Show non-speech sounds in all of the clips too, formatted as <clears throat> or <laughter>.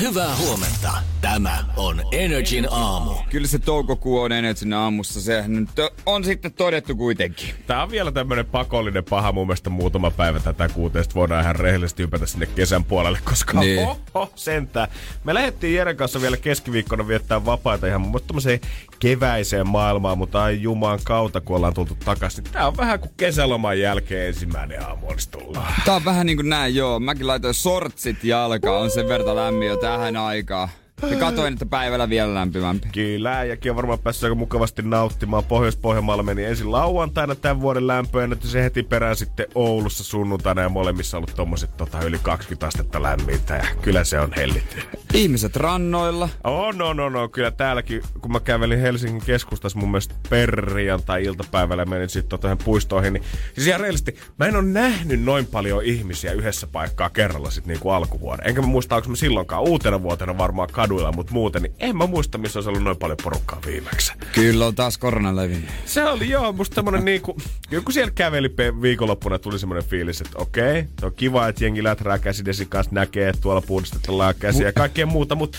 Hyvää huomenta. Tämä on Energin aamu. Kyllä se toukokuu on Energin aamussa. Se nyt on sitten todettu kuitenkin. Tää on vielä tämmönen pakollinen paha mun mielestä muutama päivä tätä kuuta. voidaan ihan rehellisesti ympätä sinne kesän puolelle, koska niin. oho, sentään. Me lähdettiin Jeren kanssa vielä keskiviikkona viettää vapaita ihan mun mielestä keväiseen maailmaan, mutta ai jumaan kautta, kun ollaan tultu takaisin. Tää on vähän kuin kesäloman jälkeen ensimmäinen aamu olisi tullut. Tää on vähän niin kuin näin, joo. Mäkin laitoin sortsit jalkaan, on sen verta lämmin jo tähän aikaan. Ja katoin, että päivällä vielä lämpimämpi. Kyllä, äijäkin on varmaan päässyt aika mukavasti nauttimaan. Pohjois-Pohjanmaalla meni ensin lauantaina tämän vuoden lämpöennätys se heti perään sitten Oulussa sunnuntaina ja molemmissa ollut tommoset tota, yli 20 astetta lämmintä ja kyllä se on hellitty. Ihmiset rannoilla. Oh, no, no, no. Kyllä täälläkin, kun mä kävelin Helsingin keskustassa mun mielestä perjantai iltapäivällä menin sitten tota puistoihin, niin siis ihan reilisti, mä en ole nähnyt noin paljon ihmisiä yhdessä paikkaa kerralla sitten niin kuin alkuvuoden. Enkä mä muista, onko mä silloinkaan uutena vuotena varmaan kaduilla, mutta muuten, niin en mä muista, missä olisi ollut noin paljon porukkaa viimeksi. Kyllä on taas korona levinnyt. Se oli joo, musta semmonen niinku, joku siellä käveli viikonloppuna, tuli semmonen fiilis, että okei, okay, on kiva, että jengi läträä käsidesi kanssa näkee, että tuolla puhdistetellaan käsiä ja kaikkea muuta, mutta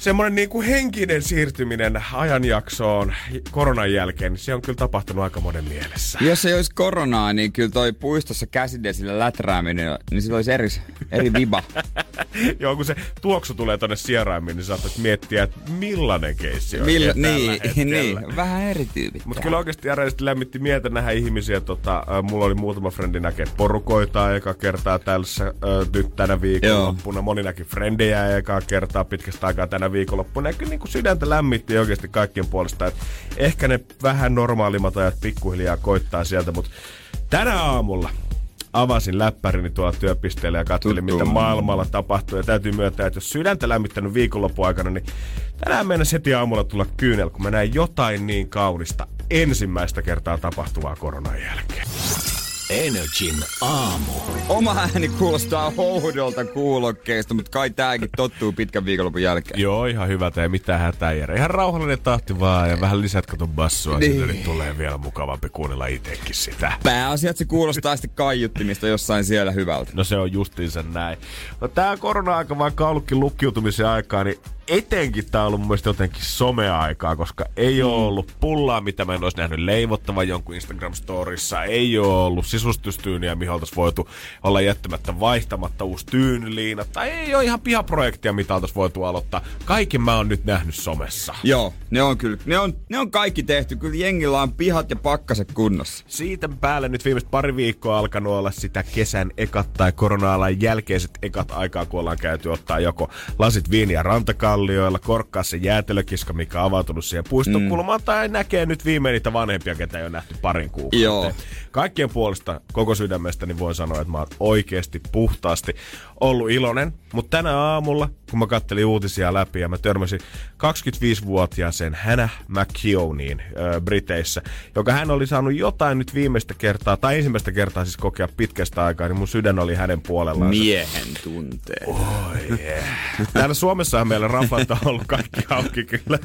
semmoinen niin kuin henkinen siirtyminen ajanjaksoon koronan jälkeen, niin se on kyllä tapahtunut aika monen mielessä. Jos ei olisi koronaa, niin kyllä toi puistossa käsidesillä läträäminen, niin sillä olisi eri, eri viba. <laughs> Joo, kun se tuoksu tulee tonne sieraimiin, niin saatat miettiä, että millainen keissi on. Milla, niin, <laughs> niin, vähän eri tyypit. Mutta kyllä oikeasti järjesti lämmitti mieltä nähdä ihmisiä. Tota, mulla oli muutama frendi näkee porukoita eka kertaa tässä äh, nyt tänä viikonloppuna. Moni näki frendejä eka kertaa pitkästä aikaa tänä viikonloppuna. Ja kyllä niin kuin sydäntä lämmitti oikeasti kaikkien puolesta. Et ehkä ne vähän normaalimmat ajat pikkuhiljaa koittaa sieltä, mutta tänä aamulla avasin läppärini tuolla työpisteellä ja katselin, Tuttu. mitä maailmalla tapahtuu. Ja täytyy myöntää, että jos sydäntä lämmittänyt viikonloppu aikana, niin tänään mennä heti aamulla tulla kyynel, kun mä näin jotain niin kaunista ensimmäistä kertaa tapahtuvaa koronan jälkeen. Energin aamu. Oma ääni kuulostaa houdolta kuulokkeista, mutta kai tääkin tottuu pitkän viikonlopun jälkeen. Joo, ihan hyvä, ei mitään hätää Jere. Ihan rauhallinen tahti vaan ja vähän lisät kato bassua niin. sinne, niin tulee vielä mukavampi kuunnella itsekin sitä. Pääasiat se kuulostaa sitten kaiuttimista jossain siellä hyvältä. No se on justiinsa näin. No tää korona-aika vaikka ollutkin lukkiutumisen aikaa, niin etenkin tää on ollut mun jotenkin someaikaa, koska ei mm. ole ollut pullaa, mitä mä en olisi nähnyt leivottavan jonkun Instagram-storissa. Ei ole ollut sisustustyyniä, mihin oltaisiin voitu olla jättämättä vaihtamatta uusi tyynyliina. Tai ei ole ihan pihaprojektia, mitä oltaisiin voitu aloittaa. Kaiken mä oon nyt nähnyt somessa. Joo, ne on kyllä. Ne on, ne on kaikki tehty. Kyllä jengillä on pihat ja pakkaset kunnossa. Siitä päälle nyt viimeiset pari viikkoa alkanut olla sitä kesän ekat tai korona-alan jälkeiset ekat aikaa, kun ollaan käyty ottaa joko lasit viiniä rantakaan kallioilla, korkkaa se jäätelökiska, mikä on avautunut siihen puistokulmaan, mm. tai näkee nyt viimein niitä vanhempia, ketä ei ole nähty parin kuukautta. Joo. Kaikkien puolesta koko sydämestä niin voin sanoa, että mä oon oikeasti puhtaasti ollut iloinen. Mutta tänä aamulla, kun mä kattelin uutisia läpi ja mä törmäsin 25-vuotiaaseen Hannah McKeowniin äh, Briteissä, joka hän oli saanut jotain nyt viimeistä kertaa, tai ensimmäistä kertaa siis kokea pitkästä aikaa, niin mun sydän oli hänen puolellaan. Miehen tuntee. Oh, yeah. Täällä Suomessahan meillä rafat on ollut kaikki auki kyllä.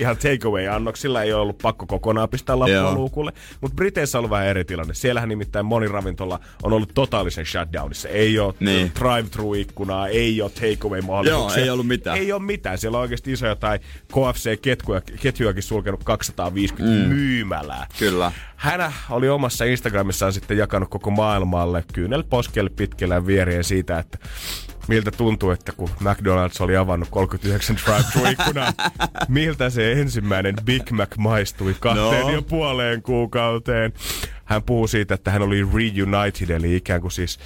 Ihan takeaway-annoksilla ei ole ollut pakko kokonaan pistää lappua luukulle. Mutta Briteissä on ollut vähän eri tilanne. Siellähän nimittäin moni ravintola on ollut totaalisen shutdownissa. Ei ole niin. drive-thru-ikkunaa, ei ole takeaway-mahdollisuuksia. Joo, ei ollut mitään. Ei ole mitään. Siellä on oikeasti isoja tai KFC-ketjuakin sulkenut 250 mm. myymälää. Kyllä. Hän oli omassa Instagramissaan sitten jakanut koko maailmalle kyynel poskelle pitkellä vierien siitä, että miltä tuntuu, että kun McDonald's oli avannut 39 drive-thru-ikkunaa, <laughs> miltä se ensimmäinen Big Mac maistui kahteen no. ja puoleen kuukauteen. Hän puhuu siitä, että hän oli reunited, eli ikään kuin siis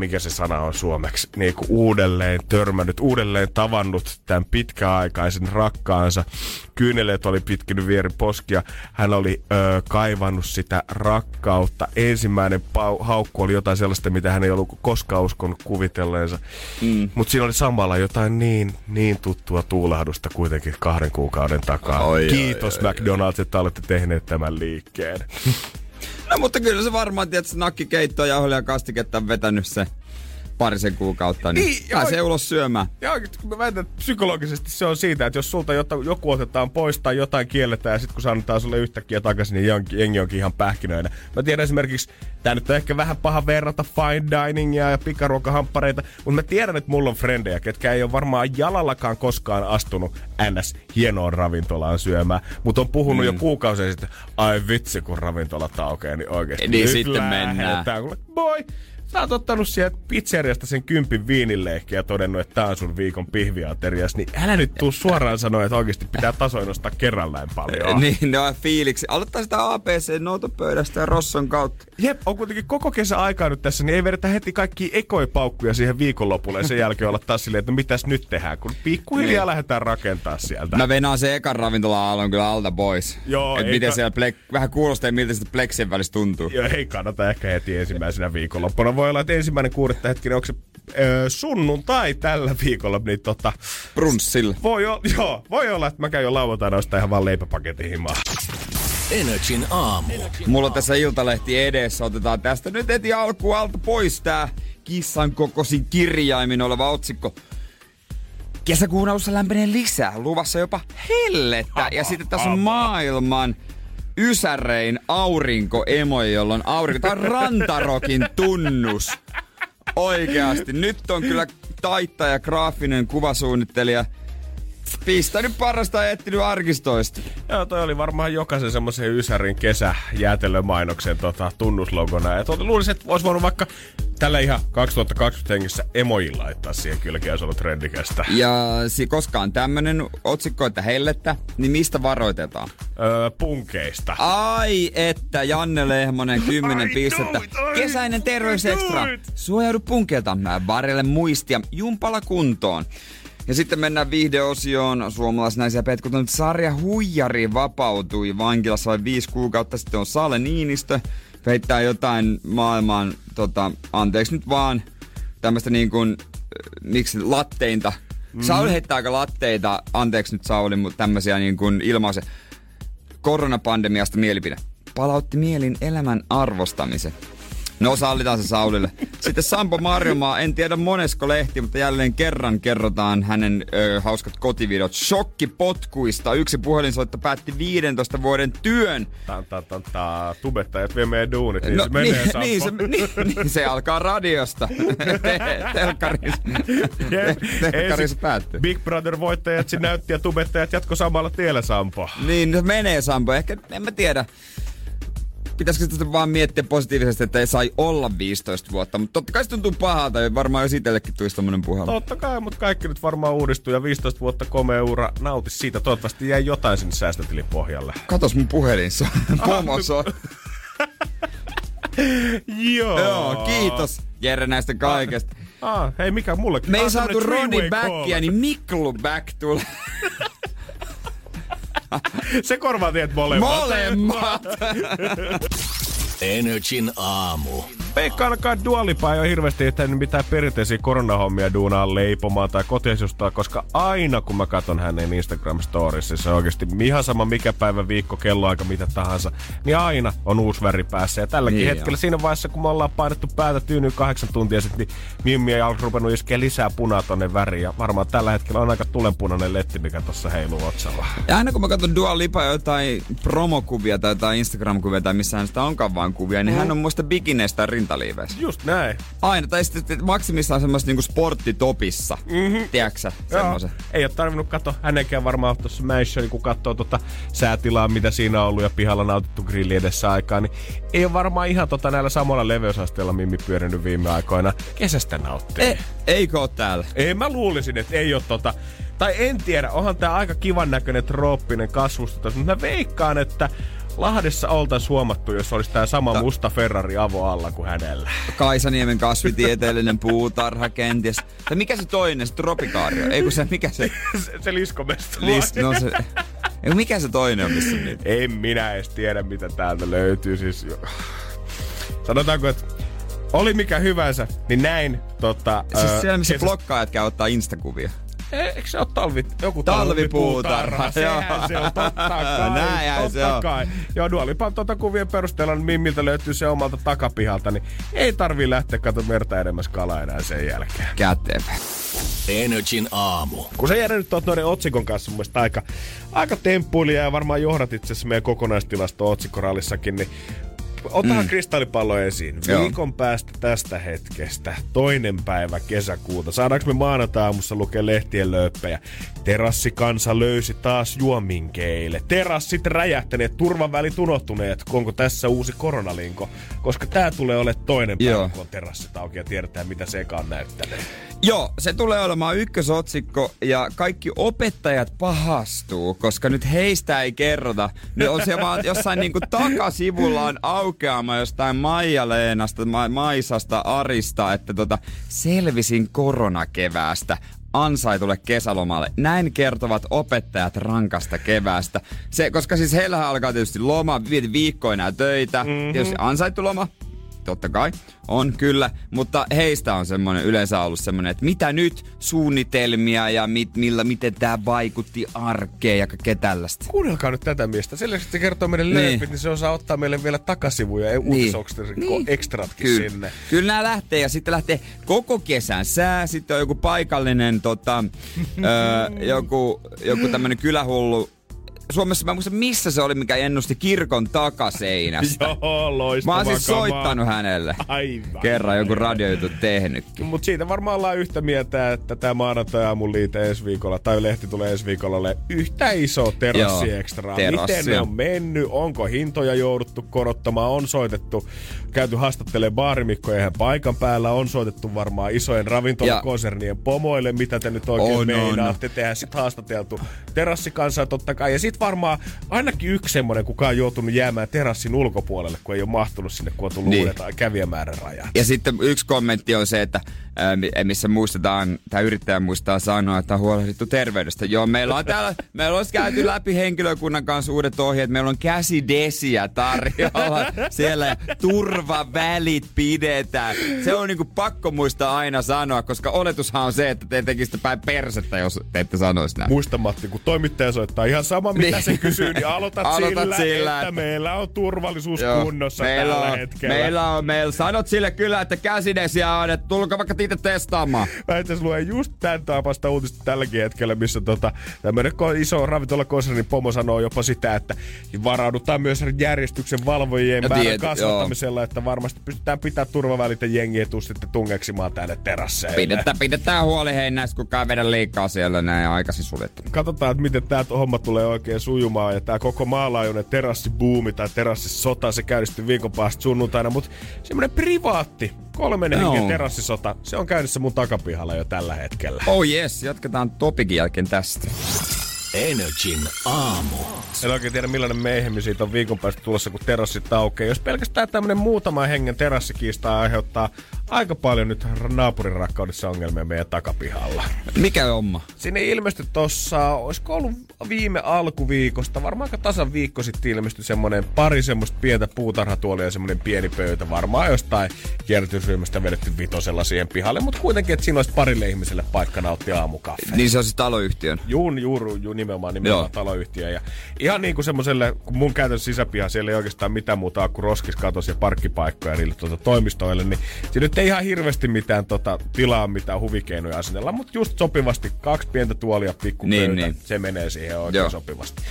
mikä se sana on suomeksi, niin kuin uudelleen törmännyt, uudelleen tavannut tämän pitkäaikaisen rakkaansa. Kyyneleet oli pitkinyt vieri poskia. Hän oli ö, kaivannut sitä rakkautta. Ensimmäinen pau- haukku oli jotain sellaista, mitä hän ei ollut koskaan uskonut kuvitelleensa. Mm. Mutta siinä oli samalla jotain niin, niin tuttua tuulahdusta kuitenkin kahden kuukauden takaa. Oi, Kiitos oi, oi, McDonald's, että olette tehneet tämän liikkeen. No mutta kyllä se varmaan, että nakki keittoa ja kastiketta on vetänyt se parisen kuukautta, niin, niin pääsee ulos syömään. Kun mä väitän, että psykologisesti se on siitä, että jos sulta joku otetaan pois tai jotain kielletään ja sitten kun sanotaan sulle yhtäkkiä takaisin, niin jengi onkin ihan pähkinöinä. Mä tiedän esimerkiksi, tää nyt on ehkä vähän paha verrata fine diningia ja pikaruokahamppareita, mutta mä tiedän, että mulla on frendejä, ketkä ei ole varmaan jalallakaan koskaan astunut ns. hienoon ravintolaan syömään, mutta on puhunut mm. jo kuukausia sitten, ai vitsi kun ravintola aukeaa, niin oikeasti niin sitten mennään. Boy, Sä oot ottanut sieltä pizzeriasta sen kympin viinilleekkiä ja todennut, että tää on sun viikon pihviaterias, niin älä nyt tuu suoraan sanoa, että oikeasti pitää tasoin nostaa kerrallaan paljon. <laughs> niin, ne on fiiliksi. Aloittaa sitä ABC-noutopöydästä ja Rosson kautta. Jep, on kuitenkin koko kesä aikaa nyt tässä, niin ei vedetä heti kaikki ekoipaukkuja siihen viikonlopulle ja sen jälkeen olla taas silleen, että no mitäs nyt tehdään, kun pikkuhiljaa niin. lähdetään rakentaa sieltä. Mä venaan se ekan ravintola-aallon kyllä alta pois. Joo, Et miten ka- siellä plek- vähän kuulostaa, miltä sitä pleksien välissä tuntuu. Joo, ei kannata ehkä heti ensimmäisenä viikonloppuna voi olla, että ensimmäinen kuudetta hetkinen, onko se öö, sunnuntai tällä viikolla, niin tota... Brunssilla. Voi, o- <laughs> joo, voi olla, että mä käyn jo lauantaina ostaa ihan vaan leipäpaketin himaa. Energin aamu. Mulla on tässä iltalehti edessä. Otetaan tästä nyt heti alku alta pois tää kissan kokoisin kirjaimin oleva otsikko. Kesäkuun alussa lämpenee lisää, luvassa jopa hellettä. Ja sitten tässä on maailman ysärein aurinkoemoja, jolloin aurinko, tai rantarokin tunnus. Oikeasti. Nyt on kyllä taittaja, graafinen kuvasuunnittelija pistänyt parasta ja etsinyt arkistoista. Joo, toi oli varmaan jokaisen semmoisen Ysärin kesä jäätelömainoksen tota, tunnuslogona. Ja tuota, luulisin, että olisi voinut vaikka tällä ihan 2020 hengissä emojilla laittaa siihen kylkeen, jos ollut trendikästä. Ja si- koska on tämmönen otsikko, että hellettä, niin mistä varoitetaan? Öö, punkeista. Ai että, Janne Lehmonen, 10 I pistettä. Kesäinen terveysekstra. Suojaudu punkeilta. Mä varrelle muistia. Jumpala kuntoon. Ja sitten mennään viihdeosioon. Suomalaisnaisia petkutunut sarja Huijari vapautui vankilassa vain viisi kuukautta sitten on Sale Niinistö. Heittää jotain maailman, tota, anteeksi nyt vaan, tämmöistä niin kuin, miksi latteinta. Mm-hmm. Sauli heittää aika latteita, anteeksi nyt Sauli, mutta tämmöisiä niin kuin ilmaise. Koronapandemiasta mielipide. Palautti mielin elämän arvostamisen. No sallitaan se Saulille. Sitten Sampo Marjomaa, en tiedä monesko lehti, mutta jälleen kerran kerrotaan hänen ö, hauskat kotivideot shokkipotkuista. Yksi puhelinsoitto päätti 15 vuoden työn. Ta, ta, ta, Tubettajat vie meidän duunit, niin no, se menee niin, niin, se, niin, niin, se alkaa radiosta. <laughs> Telkkarissa. Telkkarissa päättyy. Big Brother voittajat näytti näytti ja tubettajat jatko samalla tiellä Sampo. Niin, se menee Sampo. Ehkä, en mä tiedä pitäisikö sitä vaan miettiä positiivisesti, että ei sai olla 15 vuotta. Mutta totta kai se tuntuu pahalta ja varmaan jos itsellekin tulisi tommonen puhelma. Totta kai, mutta kaikki nyt varmaan uudistuu ja 15 vuotta komea ura. Nauti siitä. Toivottavasti jäi jotain sinne säästötilin pohjalle. Katos mun puhelin, se on <laughs> pomoso. <laughs> Joo. Joo, kiitos Jere näistä kaikesta. Ah, hei mikä mullekin? Me ei saatu Ronnie backia, niin Miklu back tulee. <laughs> <laughs> Se korvaa teet molemmat. Molemmat! <laughs> Energin aamu. Peikka alkaa dualipaa jo hirveästi, että en mitään perinteisiä koronahommia duunaa leipomaan tai kotiasustaa, koska aina kun mä katson hänen Instagram-storissa, se on oikeasti ihan sama mikä päivä, viikko, kelloaika, mitä tahansa, niin aina on uusi väri päässä. Ja tälläkin niin hetkellä jo. siinä vaiheessa, kun me ollaan painettu päätä tyynyyn kahdeksan tuntia sitten, niin Mimmi on ruvennut iskeä lisää punaa tonne väriin. Ja varmaan tällä hetkellä on aika tulenpunainen letti, mikä tuossa heiluu otsalla. Ja aina kun mä katson Dua Lipa jotain promokuvia tai jotain Instagram-kuvia tai missään sitä onkaan vaan kuvia, niin mm. hän on muista bikineistä rintaliiveissä. Just näin. Aina, tai sitten maksimissaan semmoista niinku sporttitopissa. Mm-hmm. Tiedätkö semmoisen? Ei ole tarvinnut katsoa hänenkään varmaan tuossa mansioni, kun katsoo tota säätilaa, mitä siinä on ollut ja pihalla nautittu grilli edessä aikaa, niin ei ole varmaan ihan tota näillä samalla leveysasteella Mimmi pyörinyt viime aikoina. Kesästä nauttii. E, eikö ole täällä? Ei, mä luulisin, että ei ole tota... Tai en tiedä, onhan tää aika kivan näköinen trooppinen kasvusto, mutta mä veikkaan, että Lahdessa oltaisiin huomattu, jos olisi tämä sama Ta- musta Ferrari avo alla kuin hänellä. Kaisaniemen kasvitieteellinen puutarha kenties. Tai mikä se toinen, se tropikaario? Ei kun se, mikä se? <laughs> se, se liskomesto. Lis, no se, ei, mikä se toinen on, missä niitä? En minä edes tiedä, mitä täältä löytyy. Siis, sanotaanko, että oli mikä hyvänsä, niin näin tota... Siis siellä, missä kesä... blokkaajat käy ottaa instakuvia. Eikö se ole talvi, joku talvipuutarha? Sehän se on, totta kai. Näinhän totta se on. kai. Joo, Dualipan tuota kuvien perusteella, niin Mimmiltä löytyy se omalta takapihalta, niin ei tarvii lähteä katsomaan merta edemmäs kalaa enää sen jälkeen. Kätevä. Energin aamu. Kun sä jäänyt tuot noiden otsikon kanssa mun mielestä aika, aika temppuilija ja varmaan johdat itse asiassa meidän kokonaistilasto otsikkorallissakin, niin Otahan mm. kristallipallo esiin. Joo. Viikon päästä tästä hetkestä, toinen päivä kesäkuuta. Saadaanko me maanantaamussa lukea lehtien lööppejä? Terassikansa löysi taas juominkeille. Terassit räjähtäneet, turvavälit unohtuneet. Onko tässä uusi koronalinko? Koska tää tulee olemaan toinen päivä, kun on terassit auki ja tiedetään, mitä se ekaan näyttänyt. Joo, se tulee olemaan ykkösotsikko ja kaikki opettajat pahastuu, koska nyt heistä ei kerrota. Nyt on siellä vaan jossain niinku takasivulla on aukeama jostain Maija-Leenasta, Ma- Maisasta, Arista, että tota, selvisin koronakeväästä ansaitulle kesälomalle. Näin kertovat opettajat rankasta keväästä. Se, koska siis heillähän alkaa tietysti loma, viikkoina töitä, mm-hmm. tietysti ansaittu loma, totta kai, on kyllä, mutta heistä on semmoinen yleensä ollut semmoinen, että mitä nyt suunnitelmia ja mit, millä, miten tämä vaikutti arkeen ja kaikkea tällaista. Kuunnelkaa nyt tätä miestä. Sen lisäksi, se kertoo meille niin. lööpit, niin se osaa ottaa meille vielä takasivuja ja niin. niin. ekstratkin kyllä. sinne. Kyllä nämä lähtee ja sitten lähtee koko kesän sää, sitten on joku paikallinen tota, ö, <laughs> joku, joku tämmöinen kylähullu Suomessa, mä muista missä se oli, mikä ennusti kirkon takaseinästä. <laughs> Joo, loistava Mä oon siis soittanut hänelle. Aivan. Kerran joku radiojuttu tehnytkin. Mutta siitä varmaan ollaan yhtä mieltä, että tämä maanantai aamun liite ensi viikolla, tai lehti tulee ensi viikolla yhtä iso terassi ekstra. Miten ne on mennyt? Onko hintoja jouduttu korottamaan? On soitettu, käyty haastattelemaan baarimikkoja paikan päällä. On soitettu varmaan isojen ravintolakonsernien pomoille, mitä te nyt oikein on, meinaatte. On. Tehdään sitten haastateltu terassikansaa totta kai. Ja sit varmaan ainakin yksi semmoinen, kuka on joutunut jäämään terassin ulkopuolelle, kun ei ole mahtunut sinne, kun on tullut niin. uudet kävijämäärän rajat. Ja sitten yksi kommentti on se, että missä muistetaan, tämä yrittäjä muistaa sanoa, että on huolehdittu terveydestä. Joo, meillä on täällä, meillä on käyty läpi henkilökunnan kanssa uudet ohjeet, meillä on käsidesiä tarjolla siellä turvavälit pidetään. Se on niinku pakko muistaa aina sanoa, koska oletushan on se, että te tekisitte päin persettä, jos te ette sanoisi näin. Muista Matti, kun toimittaja soittaa ihan sama, mitä niin. se kysyy, niin aloitat, aloitat sillä, sillä, että meillä on turvallisuus joo, kunnossa meillä tällä on, hetkellä. Meillä on, meillä sanot sille kyllä, että käsidesiä on, että tulkaa vaikka itse testaamaan. Mä itse luen just tämän taapasta uutista tälläkin hetkellä, missä tota, tämmöinen iso ravintolakonsernin pomo sanoo jopa sitä, että varaudutaan myös järjestyksen valvojien ja määrän tiet, kasvattamisella, joo. että varmasti pystytään pitää turvavälit ja jengiä sitten tungeksimaan tänne terasseille. Pidetään, pidetään huoli hei näistä, kukaan vedä liikaa siellä näin aikaisin suljettu. Katsotaan, että miten tämä homma tulee oikein sujumaan ja tämä koko maalaajuinen terassibuumi tai terassisota, se käynnistyy viikon päästä sunnuntaina, mutta semmoinen privaatti kolmen no. hengen terassisota, se on käynnissä mun takapihalla jo tällä hetkellä. Oh yes, jatketaan topikin jälkeen tästä. Energin aamu. En oikein tiedä millainen meihemmi siitä on viikon päästä tulossa, kun terassit aukeaa. Jos pelkästään tämmönen muutama hengen terassikiista aiheuttaa aika paljon nyt naapurin rakkaudessa ongelmia meidän takapihalla. Mikä homma? Sinne ilmestyi tossa, olisiko ollut viime alkuviikosta, varmaan aika tasan viikko sitten ilmestyi semmonen pari semmoista pientä puutarhatuolia ja semmonen pieni pöytä. Varmaan jostain kierrätysryhmästä vedetty vitosella siihen pihalle, mutta kuitenkin, että siinä olisi parille ihmiselle paikka nauttia aamukaffea. Niin se on siis taloyhtiön? Juun, juuru, ju, nimenomaan, nimenomaan Joo. taloyhtiö. Ja ihan niin kuin semmoiselle, kun mun käytännössä sisäpiha, siellä ei oikeastaan mitään muuta kuin roskiskatos ja parkkipaikkoja niille tuota, toimistoille, niin siinä nyt ei ihan hirveästi mitään tota, tilaa, mitään huvikeinoja asennella, mutta just sopivasti kaksi pientä tuolia, pikku niin, niin. se menee siihen oikein Joo. sopivasti.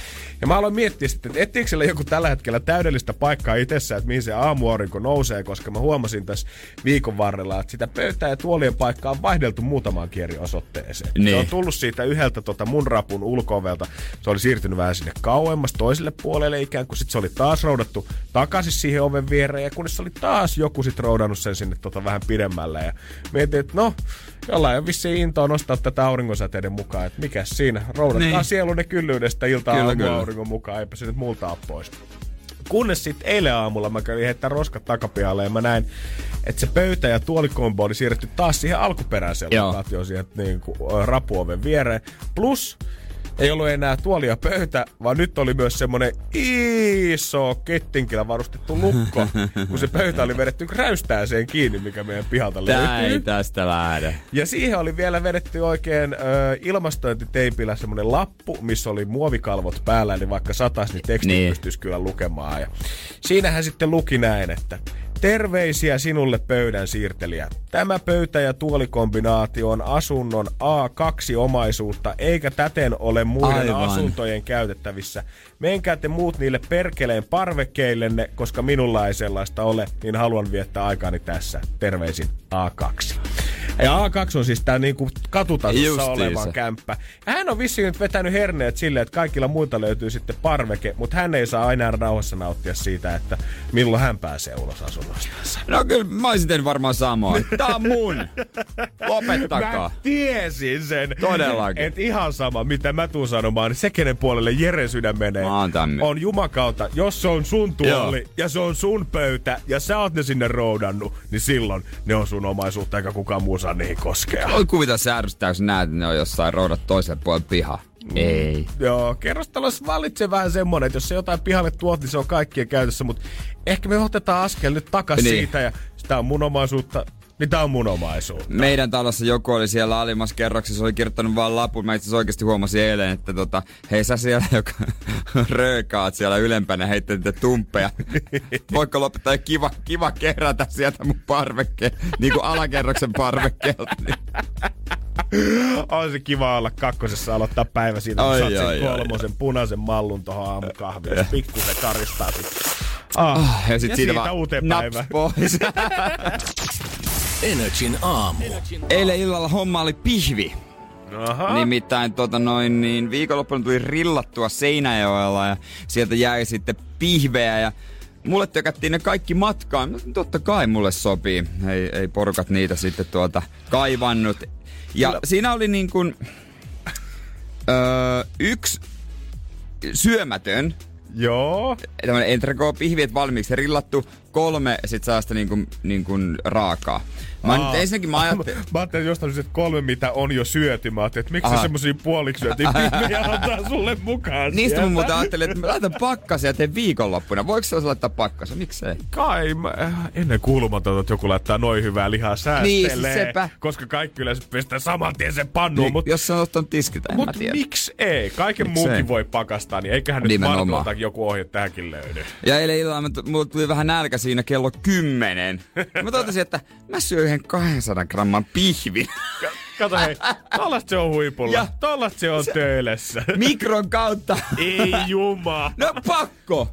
Ja mä aloin miettiä sitten, että etsiikö siellä joku tällä hetkellä täydellistä paikkaa itsessä, että mihin se aamuaurinko nousee, koska mä huomasin tässä viikon varrella, että sitä pöytää ja tuolien paikkaa on vaihdeltu muutamaan kieri osoitteeseen. Niin. Se on tullut siitä yhdeltä tota mun rapun ulkoovelta, se oli siirtynyt vähän sinne kauemmas toiselle puolelle ikään kuin, sitten se oli taas roudattu takaisin siihen oven viereen, ja kunnes oli taas joku sitten roudannut sen sinne tota vähän pidemmälle. Ja mietin, että no, jollain on vissiin intoa nostaa tätä auringonsäteiden mukaan, että mikä siinä, roudatkaa niin. sielunne kyllyydestä iltaa kyllä, kyllä. Auringon mukaan, eipä se nyt multa ole pois. Kunnes sitten eilen aamulla mä kävin heittää roskat takapihalle ja mä näin, että se pöytä ja tuolikombo oli siirretty taas siihen alkuperäiseen lokaatioon siihen niin kuin, rapuoven viereen. Plus ei ollut enää tuoli ja pöytä, vaan nyt oli myös semmonen iso kettinkillä varustettu lukko, kun se pöytä oli vedetty räystääseen kiinni, mikä meidän pihalta löytyy. Tää ei tästä lähde. Ja siihen oli vielä vedetty oikein ö, ilmastointiteipillä semmonen lappu, missä oli muovikalvot päällä, eli vaikka satas, niin teksti niin. pystyisi kyllä lukemaan. Ja siinähän sitten luki näin, että Terveisiä sinulle pöydän siirtelijä. Tämä pöytä- ja tuolikombinaatio on asunnon A2-omaisuutta, eikä täten ole muiden Aivan. asuntojen käytettävissä. Menkää te muut niille perkeleen parvekkeillenne, koska minulla ei sellaista ole, niin haluan viettää aikaani tässä. Terveisin A2. Ja A2 on siis tää niinku katutasossa Justiinsa. oleva kämppä. Ja hän on vissiin nyt vetänyt herneet silleen, että kaikilla muilta löytyy sitten parveke, mutta hän ei saa aina rauhassa nauttia siitä, että milloin hän pääsee ulos asunnostansa. No kyllä mä olisin tehnyt varmaan samaa. Tää on mun. Lopettakaa. Mä tiesin sen. Todellakin. Et ihan sama, mitä mä tuun sanomaan, niin se, kenen puolelle Jere sydän menee, on jumakauta. Jos se on sun tuoli Joo. ja se on sun pöytä ja sä oot ne sinne roudannut, niin silloin ne on sun omaisuutta eikä kukaan muu saa niihin koskea. Voi kuvita säädöstä, jos näet, että ne on jossain roudat toiselle puolelle piha. Mm. Ei. Joo, kerrostalossa vallitsee vähän semmonen, että jos se jotain pihalle tuot, niin se on kaikkien käytössä, mutta ehkä me otetaan askel nyt takas niin. siitä ja sitä on mun omaisuutta, niin tää on mun omaisuutta. Meidän talossa joku oli siellä alimmassa kerroksessa, oli kirjoittanut vaan lapun. Mä itse oikeasti huomasin eilen, että tota, hei sä siellä, <laughs> joka röökaat siellä ylempänä, heittää niitä tumppeja. <laughs> Voitko lopettaa kiva, kiva kerätä sieltä mun parvekkeen, niin kuin alakerroksen parvekkeelta. <laughs> on se kiva olla kakkosessa aloittaa päivä siitä, kun saat sen kolmosen ai, punaisen mallun tuohon aamukahviin. Pikkusen karistaa sitten. Ah, ah, ja, sit ja siitä, siitä vaan pois. Energin aamu. Eilen illalla homma oli pihvi. Aha. Nimittäin tota noin, niin viikonloppuna tuli rillattua Seinäjoella ja sieltä jäi sitten pihveä ja mulle tökättiin ne kaikki matkaan. No, totta kai mulle sopii. Ei, ei porukat niitä sitten tuota kaivannut. Ja Kyllä. siinä oli niin kuin, öö, yksi syömätön. Joo. Tämmönen entrecot pihviet valmiiksi rillattu kolme sit saa sitä niinku, niinku raakaa. Mä nyt ensinnäkin mä ajattelin... <laughs> Mä ajattelin jostain että kolme, mitä on jo syöty. Mä ajattelin, että miksi Aha. se semmosia puoliksi syötiin <laughs> pihvejä antaa sulle mukaan Niistä mä muuten ajattelin, että mä laitan pakkasen ja teen viikonloppuna. Voiko se laittaa pakkasen? Miksei? Kai, mä, ennen kuulumatonta, että joku laittaa noin hyvää lihaa säästelee. Niin, siis sepä. Koska kaikki yleensä pistää saman tien sen pannuun. Niin, mut, jos se on ottanut tiskiltä, en mut mä tiedä. miksi ei? Kaiken miksi muukin ei? voi pakastaa, niin eiköhän nyt Markoltakin joku ohje tähänkin löydy. Ja eilen illalla mulla tuli vähän nälkä siinä kello 10. Mä totesin, että mä syön yhden 200 gramman pihvin. Kato hei, tollasta se on huipulla. Ja tollasta se on se, töölessä. Mikron kautta. Ei juma. No pakko.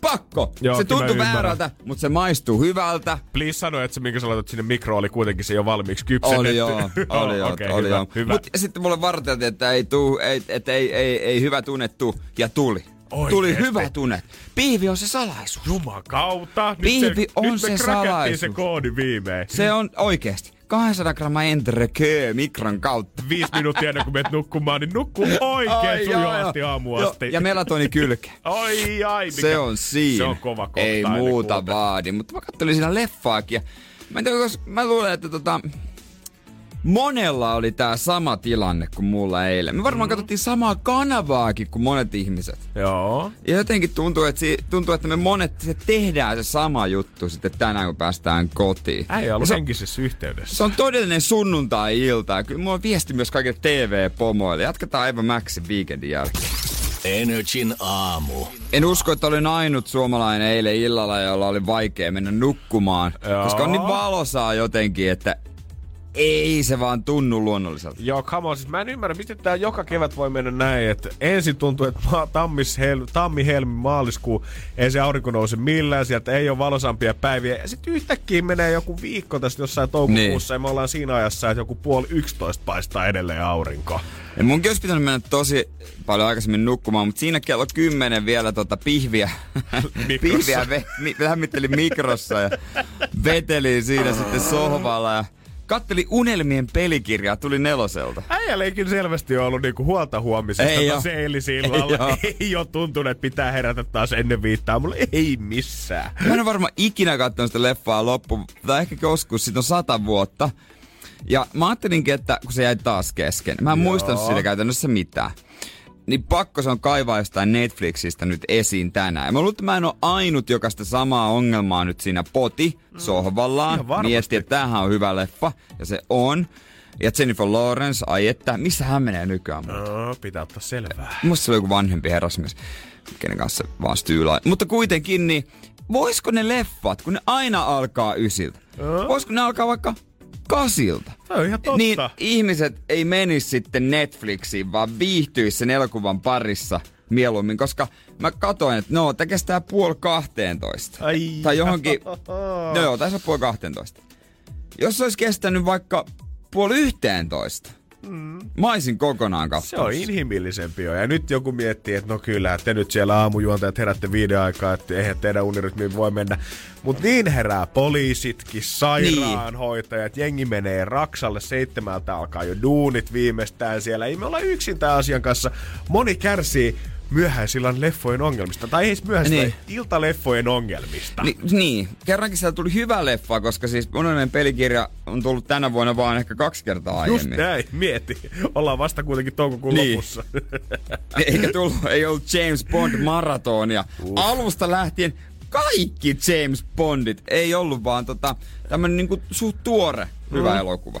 Pakko. Joo, se tuntuu väärältä, mutta se maistuu hyvältä. Please sano, että se minkä sä laitat sinne mikro oli kuitenkin se jo valmiiksi kypsennetty. Oli joo, oli <laughs> joo, okay, oli hyvä, joo. Hyvä. Mut sitten mulle varteltiin, että ei, tuu, ei, että ei, ei, ei hyvä tunnettu ja tuli. Oikeesti. Tuli hyvä tunne. Pihvi on se salaisuus. Jumakauta. Pihvi nyt on nyt se salaisuus. se koodi viimein. Se on oikeesti. 200 grammaa entrecö mikron kautta. Viisi minuuttia ennen kuin menet nukkumaan, niin nukku oikein sujuvasti aamuasti. Ja melatoni kylke. Oi <laughs> ai, mikä... Se on siinä. Se on kova kohta. Ei muuta kuuta. vaadi. Mutta mä kattelin siinä leffaakin ja mä, en tiedä, mä luulen, että tota, monella oli tää sama tilanne kuin mulla eilen. Me varmaan mm. katsottiin samaa kanavaakin kuin monet ihmiset. Joo. Ja jotenkin tuntuu, että, si- tuntuu, että me monet se tehdään se sama juttu sitten tänään, kun päästään kotiin. Ei ollut henkisessä yhteydessä. Se on todellinen sunnuntai-ilta. Kyllä mulla on viesti myös kaikille TV-pomoille. Jatketaan aivan Maxin weekendin jälkeen. Energin aamu. En usko, että olin ainut suomalainen eilen illalla, jolla oli vaikea mennä nukkumaan. Joo. Koska on niin valosaa jotenkin, että ei se vaan tunnu luonnolliselta. Joo, come on. Siis mä en ymmärrä, miten tää joka kevät voi mennä näin, että ensin tuntuu, että tammis, hel- tammi, helmi, maaliskuu, ei se aurinko nouse millään, sieltä ei ole valosampia päiviä. Ja sitten yhtäkkiä menee joku viikko tästä jossain toukokuussa niin. ja me ollaan siinä ajassa, että joku puoli yksitoista paistaa edelleen aurinko. Ja munkin olisi pitänyt mennä tosi paljon aikaisemmin nukkumaan, mutta siinä kello kymmenen vielä tota pihviä, <laughs> pihviä ve, mi, lämmittelin mikrossa ja vetelin siinä sitten sohvalla ja katteli Unelmien pelikirjaa, tuli neloselta. Äijällekin selvästi on ollut niinku huolta huomisesta Ei tuossa eilisillalla. Ei, <laughs> ei ole tuntunut, että pitää herätä taas ennen viittaa. Mulla ei missään. Mä en varmaan ikinä katsonut sitä leffaa loppu, tai ehkä joskus, siitä on sata vuotta. Ja mä ajattelinkin, että kun se jäi taas kesken, mä en Joo. muistanut siitä käytännössä mitään. Niin pakko se on kaivaa jostain Netflixistä nyt esiin tänään. Ja mä luulen, että mä en ole ainut, joka sitä samaa ongelmaa nyt siinä poti sohvallaan. Ihan varmasti. Mietti, että tämähän on hyvä leffa. Ja se on. Ja Jennifer Lawrence, ai että, missä hän menee nykyään? No, pitää ottaa selvää. Musta se oli joku vanhempi herrasmies, kenen kanssa vaan styylaa. Mutta kuitenkin, niin voisiko ne leffat, kun ne aina alkaa ysiltä, voisiko ne alkaa vaikka kasilta? Se on ihan totta. Niin ihmiset ei menisi sitten Netflixiin, vaan viihtyisi sen elokuvan parissa mieluummin, koska mä katoin, että no, tämä kestää puoli kahteentoista. Ai. Tai johonkin, no joo, tässä on puoli kahteentoista. Jos se olisi kestänyt vaikka puoli yhteentoista, mm. mä olisin kokonaan Se on inhimillisempi jo. Ja nyt joku miettii, että no kyllä, te nyt siellä aamujuontajat herätte viiden aikaa, että eihän teidän unirytmiin voi mennä. Mutta niin herää poliisitkin, sairaanhoitajat, jengi menee Raksalle, seitsemältä alkaa jo duunit viimeistään siellä. Ei me olla yksin tämän asian kanssa. Moni kärsii myöhäisillan leffojen ongelmista. Tai ei edes myöhäisillan, Niin. niin. iltaleffojen ongelmista. Ni, niin, kerrankin siellä tuli hyvä leffa, koska siis Unelmien pelikirja on tullut tänä vuonna vaan ehkä kaksi kertaa Just aiemmin. näin, mieti. Ollaan vasta kuitenkin toukokuun Niin. lopussa. Eikä tullut, ei ollut James Bond maratonia. Alusta lähtien kaikki James Bondit ei ollut vaan tota, tämmönen niinku suht tuore hyvä Mm. elokuva.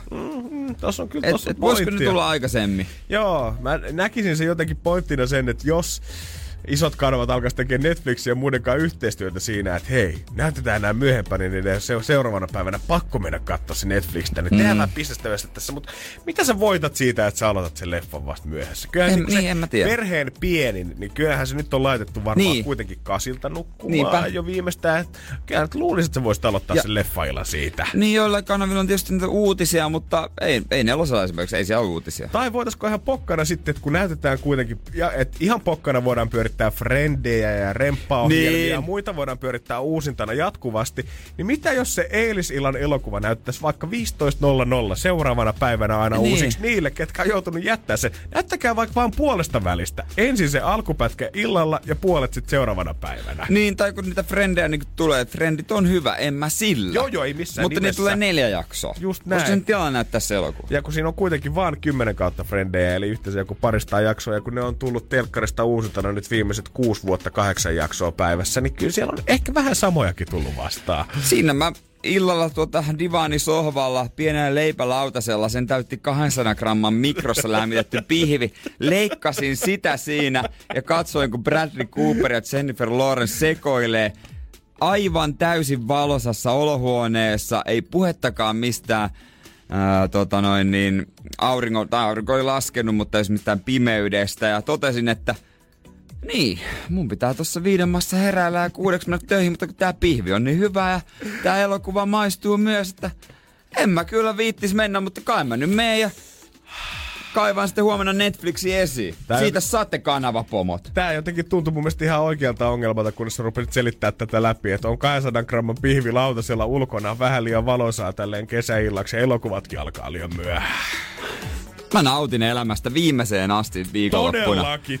Tossa on kyllä Et, tossa et voisiko ne tulla aikaisemmin? Joo, mä näkisin sen jotenkin pointtina sen, että jos isot kanavat alkaisi tekemään Netflixin ja muiden kanssa yhteistyötä siinä, että hei, näytetään nämä myöhempänä, niin se- seuraavana päivänä pakko mennä katsoa se Netflixistä. Niin tehdään vähän bisnestä tässä, mutta mitä sä voitat siitä, että sä aloitat sen leffan vasta myöhässä? Kyllähän En- niinku niin, se en mä tiedä. perheen pienin, niin kyllähän se nyt on laitettu varmaan Niin. kuitenkin kasilta nukkumaan Niinpä. jo viimeistään. että Kyllä nyt luulisin, että sä voisit aloittaa Ja- sen leffailla siitä. Niin joilla kanavilla on tietysti niitä uutisia, mutta ei, ei nelosella esimerkiksi, ei siellä ole uutisia. Tai voitaisiko ihan pokkana sitten, että kun näytetään kuitenkin, ja, että ihan pokkana voidaan pyörittää frendejä ja remppaohjelmia Niin. ja muita voidaan pyörittää uusintana jatkuvasti, niin mitä jos se eilisillan elokuva näyttäisi vaikka 15.00 seuraavana päivänä aina Niin. uusiksi niille, ketkä on joutunut jättää se. Näyttäkää vaikka vaan puolesta välistä. Ensin se alkupätkä illalla ja puolet sitten seuraavana päivänä. Niin, tai kun niitä frendejä niin tulee, että frendit on hyvä, en mä sillä. Joo, joo, ei missään Mutta nimessä. ne tulee neljä jaksoa. Just Koska näin. sen tilalla näyttää se elokuva. Ja kun siinä on kuitenkin vaan 10 kautta frendejä, eli yhteensä joku parista jaksoa, ja kun ne on tullut telkkarista uusintana nyt viimeiset kuusi vuotta kahdeksan jaksoa päivässä, niin kyllä siellä on ehkä vähän samojakin tullut vastaan. Siinä mä illalla tuota divaanisohvalla pienellä leipälautasella, sen täytti 200 gramman mikrossa lämmitetty pihvi. Leikkasin sitä siinä ja katsoin, kun Bradley Cooper ja Jennifer Lawrence sekoilee aivan täysin valosassa olohuoneessa, ei puhettakaan mistään ää, tota noin niin, aurinko, tai aurinko oli laskenut, mutta ei mitään pimeydestä. Ja totesin, että niin, mun pitää tuossa viiden maassa heräillä ja kuudeksi mennä töihin, mutta kun tää pihvi on niin hyvä ja tää elokuva maistuu myös, että en mä kyllä viittis mennä, mutta kai mä nyt menen ja kaivan sitten huomenna Netflixin esiin. Tää- Siitä saatte kanavapomot. Tää jotenkin tuntui mun mielestä ihan oikealta ongelmalta, kun sä rupesit selittää tätä läpi, että on 200 gramman pihvi lautasella ulkona, vähän liian valosaa tälleen kesäillaksi, ja elokuvatkin alkaa liian myöhään. Mä nautin elämästä viimeiseen asti viikonloppuna. Todellakin.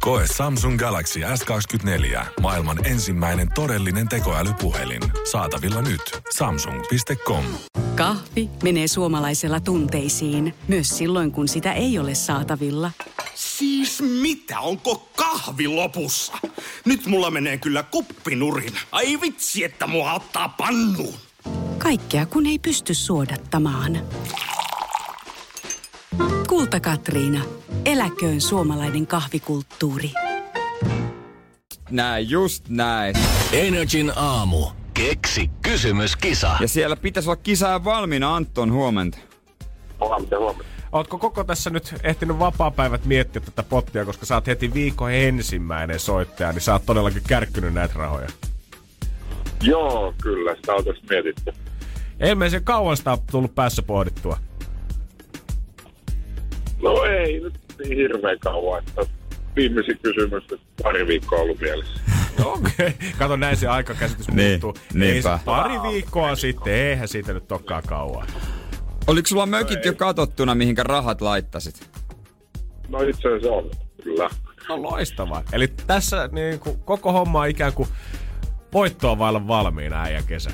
Koe Samsung Galaxy S24. Maailman ensimmäinen todellinen tekoälypuhelin. Saatavilla nyt. Samsung.com. Kahvi menee suomalaisella tunteisiin, myös silloin kun sitä ei ole saatavilla. Siis mitä? Onko kahvi lopussa? Nyt mulla menee kyllä kuppinurin. Ai vitsi, että mua ottaa pannuun. Kaikkea kun ei pysty suodattamaan. Kulta Katriina. Eläköön suomalainen kahvikulttuuri. näin, just näin. Energin aamu. Keksi kysymyskisa. Ja siellä pitäisi olla kisaaja valmiina, Anton, huomenta. Huomenta, huomenta. Ootko koko tässä nyt ehtinyt vapaa-päivät miettiä tätä pottia, koska sä oot heti viikon ensimmäinen soittaja, niin sä oot todellakin kärkkynyt näitä rahoja. Joo, kyllä, sitä on tässä mietitty. Ilmeisesti kauan sitä on tullut päässä pohdittua. No ei nyt niin hirveän kauan, että viimeisin kysymys, että pari viikkoa ollut mielessä. <laughs> Okei. Okay. Kato, näin se aikakäsitys Niin, muuttuu. Niinpä. se pari viikkoa sitten, eihän siitä nyt olekaan kauan. Oliko sulla mökit jo katottuna, mihinkä rahat laittasit? No itse asiassa on, kyllä. No loistavaa. Eli tässä niin kuin, koko homma on ikään kuin voittoa vailla valmiina äijä kesä.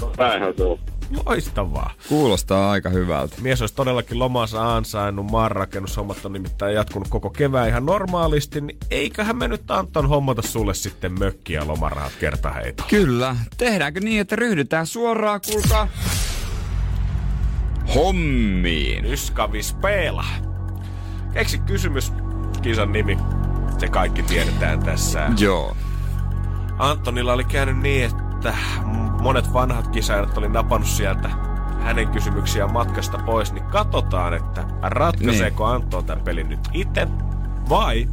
No, näinhän se on. Loistavaa. Kuulostaa aika hyvältä. Mies olisi todellakin lomansa ansainnut, maanrakennushommat on nimittäin jatkunut koko kevään ihan normaalisti, niin eiköhän me nyt Anton hommata sulle sitten mökkiä ja lomarahat kertaheito. Kyllä. Tehdäänkö niin, että ryhdytään suoraan, kuulkaa, hommiin? Yskavis Peela. Keksi kysymys, kisan nimi. Se kaikki tiedetään tässä. Joo. Antonilla oli käynyt niin, että monet vanhat kisaajat oli napannut sieltä hänen kysymyksiään matkasta pois, niin katsotaan, että ratkaiseeko niin. Anton tämän pelin nyt itse vai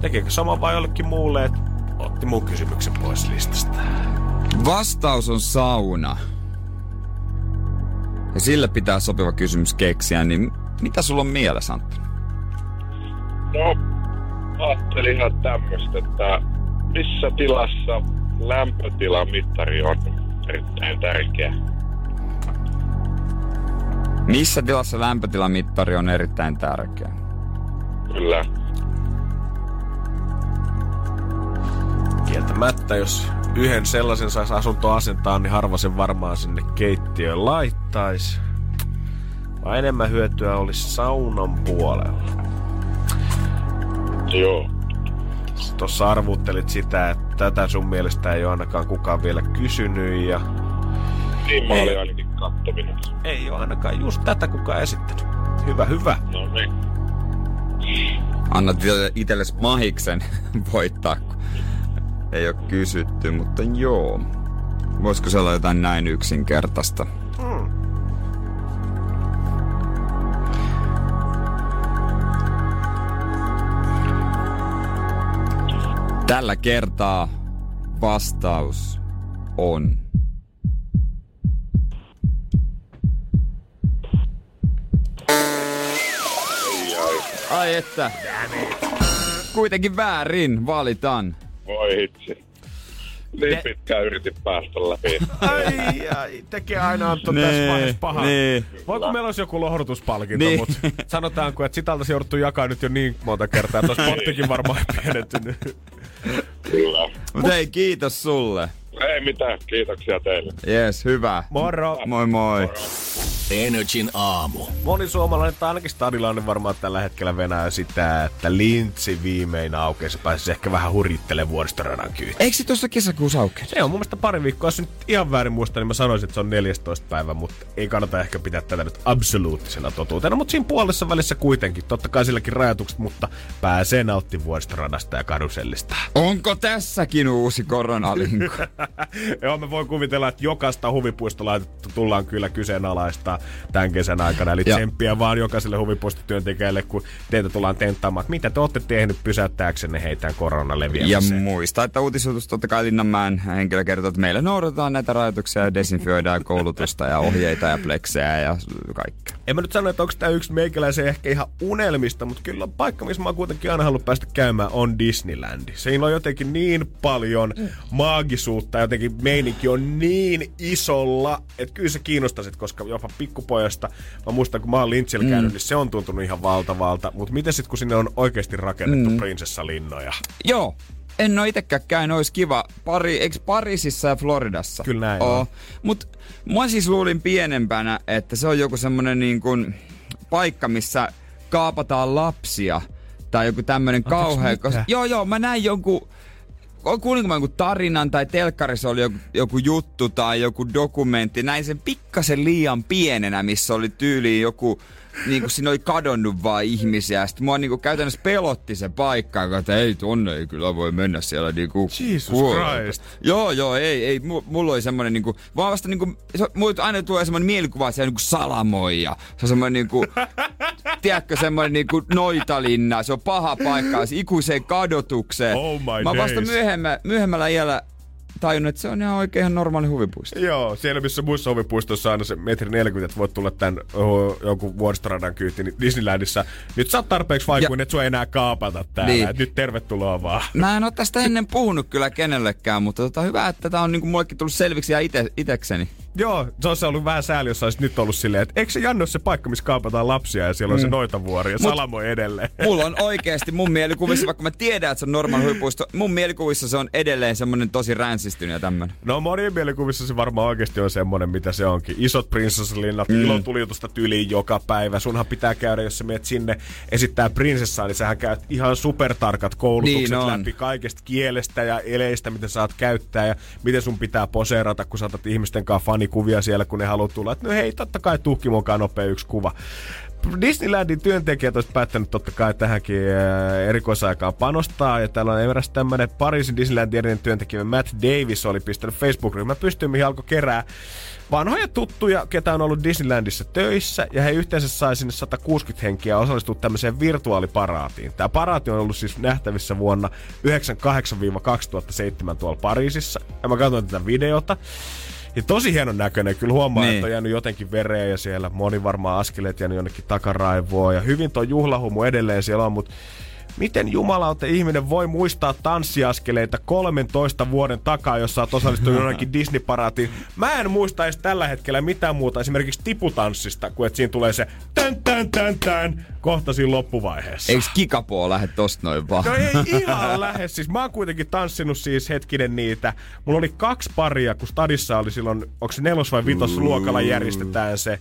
tekeekö sama vai jollekin muulle, että otti mun kysymyksen pois listasta. Vastaus on sauna. Ja sille pitää sopiva kysymys keksiä, niin mitä sulla on mielessä, Antti? No, ajattelin ihan tämmöistä, että missä tilassa lämpötilamittari on erittäin tärkeä. Missä tilassa lämpötilamittari on erittäin tärkeä? Kyllä. Kieltämättä, jos yhden sellaisen saisi asuntoa asentaa, niin harva sen varmaan sinne keittiöön laittaisi. Vaan enemmän hyötyä olisi saunan puolella. Joo. Tuossa arvuttelit sitä, että tätä sun mielestä ei ole ainakaan kukaan vielä kysynyt ja Niin mä Ei. olin ainakin kattominen. ei ole ainakaan just tätä kukaan esittänyt. Hyvä, hyvä. No niin. Annat itelles mahiksen <laughs> voittaa, kun ei ole kysytty, mutta joo. Voisiko se olla jotain näin yksinkertaista? Hmm. Tällä kertaa vastaus on... Ai että. Kuitenkin väärin valitan. Voi hitsi. Niin pitkään yritin päästä läpi. Ai, ai, tekee aina Antto Nee, tässä vaiheessa pahaa. nee. Voiko meillä olisi joku lohdutuspalkinto, Niin. mutta sanotaanko, että sitä oltaisiin jouduttu jakaa nyt jo niin monta kertaa, että olisi pottikin varmaan pienentynyt. Kyllä. Mutta hei, kiitos sulle. Ei mitään, kiitoksia teille. Yes, hyvä. Moro! Moi moi. Energin aamu. Moni suomalainen tai ainakin stadilainen varmaan tällä hetkellä venää sitä, että lintsi viimein aukeaa. Pääsisi ehkä vähän hurjittelemaan vuoristoradan kyytiin. Eikö se tuossa kesäkuussa aukeaa? Se on mun mielestä pari viikkoa. Jos nyt ihan väärin muista, niin mä sanoisin, että se on 14 päivä, mutta ei kannata ehkä pitää tätä nyt absoluuttisena totuutena. Mutta siinä puolessa välissä kuitenkin, totta kai silläkin rajoitukset, mutta pääsee nauttimaan vuoristoradasta ja karusellista. Onko tässäkin uusi koronalinku? <laughs> <laughs> Joo, mä voin kuvitella, että jokaista huvipuistolaitetta tullaan kyllä kyseenalaistaa tämän kesän aikana. Eli Ja- tsemppiä vaan jokaiselle huvipuistotyöntekijälle, kun teitä tullaan tenttaamaan, että mitä te olette tehnyt pysäyttääksenne heitä korona Ja muista, että uutisoitus totta kai Linnanmäen henkilö kertoo, että meillä noudatetaan näitä rajoituksia ja desinfioidaan koulutusta ja ohjeita ja pleksejä ja kaikkea. En mä nyt sano, että onko tämä yksi meikäläisen ehkä ihan unelmista, mutta kyllä paikka, missä mä oon kuitenkin aina halunnut päästä käymään, on Disneyland. Siinä on jotenkin niin paljon maagisuutta, jotenkin meininki on niin isolla, että kyllä se kiinnostaisi, koska jopa pikkupojasta, mä muistan kun mä oon Lynchillä mm. käynyt, niin se on tuntunut ihan valtavalta. Mutta miten sitten kun sinne on oikeasti rakennettu mm. prinsessalinnoja? Joo, en oo itekään käynyt, olisi kiva. Pari, eikö Pariisissa ja Floridassa? Kyllä näin Oo. on. Mut mä siis luulin pienempänä, että se on joku semmonen niin kuin paikka, missä kaapataan lapsia. Tai joku tämmönen kauhea. Koska, joo, joo, mä näin jonkun kuulinko mä jonkun tarinan tai telkkarissa oli joku, joku juttu tai joku dokumentti. Näin sen pikkasen liian pienenä, missä oli tyyliin joku niin kuin siinä oli kadonnut vaan ihmisiä. Sitten mua niin kuin käytännössä pelotti se paikka, että ei tonne ei kyllä voi mennä siellä niin kuin Jesus. Christ. Joo, joo, ei, ei. mu- Mulla oli semmonen niinku, vaan vasta niinku, se, mulla aina tulee semmonen mielikuva, että siellä niinku salamoi ja se on semmonen niinku, <laughs> tiedätkö, semmonen niinku noitalinna, se on paha paikka, se ikuiseen kadotukseen. Oh my Mä vasta days. myöhemmä, myöhemmällä iällä tajunnut, että se on ihan oikein ihan normaali huvipuisto. Joo, siellä missä muissa huvipuistoissa on aina se metri 40, että voit tulla tän oh, jonkun vuoristoradan kyytiin niin Disneylandissa. Nyt sä oot tarpeeksi vaikuinen, että sua ei enää kaapata täällä. Niin. Et nyt tervetuloa vaan. Mä en oo tästä ennen puhunut kyllä kenellekään, mutta tota, hyvä, että tää on niinku mullekin tullut selviksi ja ite, itekseni. Joo, se olisi ollut vähän sääli, jos olisi nyt ollut silleen, että eikö se Janne se paikka, missä kaapataan lapsia ja siellä on se noitavuori ja Mut- salamoi edelleen. Mulla on oikeesti mun mielikuvissa, vaikka mä tiedän, että se on normaali huvipuisto, mun mielikuvissa se on edelleen semmonen tosi ränsistynyt ja tämmönen. No monien mielikuvissa se varmaan oikeasti on semmonen, mitä se onkin. Isot prinsessalinnat, mm. ilon tulitusta tyliin joka päivä. Sunhan pitää käydä, jos sä menet sinne esittää prinsessaa, niin sähän käyt ihan supertarkat koulutukset Niin on. läpi kaikesta kielestä ja eleistä, mitä saat käyttää ja miten sun pitää poseerata, kun saatat ihmisten kanssa fanikuvia siellä, kun ne haluaa tulla. Et no hei, totta kai tuhki mukaan nopea yksi kuva. Disneylandin työntekijät olisi päättänyt totta kai tähänkin äh, erikoisaikaan panostaa. Ja täällä on eräs tämmönen Pariisin Disneylandin erinen työntekijä Matt Davis oli pistänyt Facebook-ryhmä pystyyn, mihin alkoi kerää vanhoja tuttuja, ketä on ollut Disneylandissa töissä, ja he yhteensä sai sinne 160 henkiä osallistua tämmöiseen virtuaaliparaatiin. Tämä paraati on ollut siis nähtävissä vuonna 1998-2007 tuolla Pariisissa, ja mä katsoin tätä videota. Ja tosi hienon näköinen. Kyllä huomaa, Niin. niin. että on jäänyt jotenkin vereä ja siellä moni varmaan askeleet jäänyt jonnekin takaraivoon. Ja hyvin tuo juhlahumu edelleen siellä on, mutta miten jumalauta ihminen voi muistaa tanssiaskeleita 13 vuoden takaa, jos sä oot osallistunut jonnekin <laughs> Disney-paraatiin? Mä en muista edes tällä hetkellä mitään muuta esimerkiksi tiputanssista, kuin että siinä tulee se tän tän tän tän kohta siinä loppuvaiheessa. Eiks kikapoo lähde tosta noin vaan? No ei ihan lähes. Siis mä oon kuitenkin tanssinut siis hetkinen niitä. Mulla oli kaksi paria, kun stadissa oli silloin, onko se nelos- vai vitosluokalla järjestetään se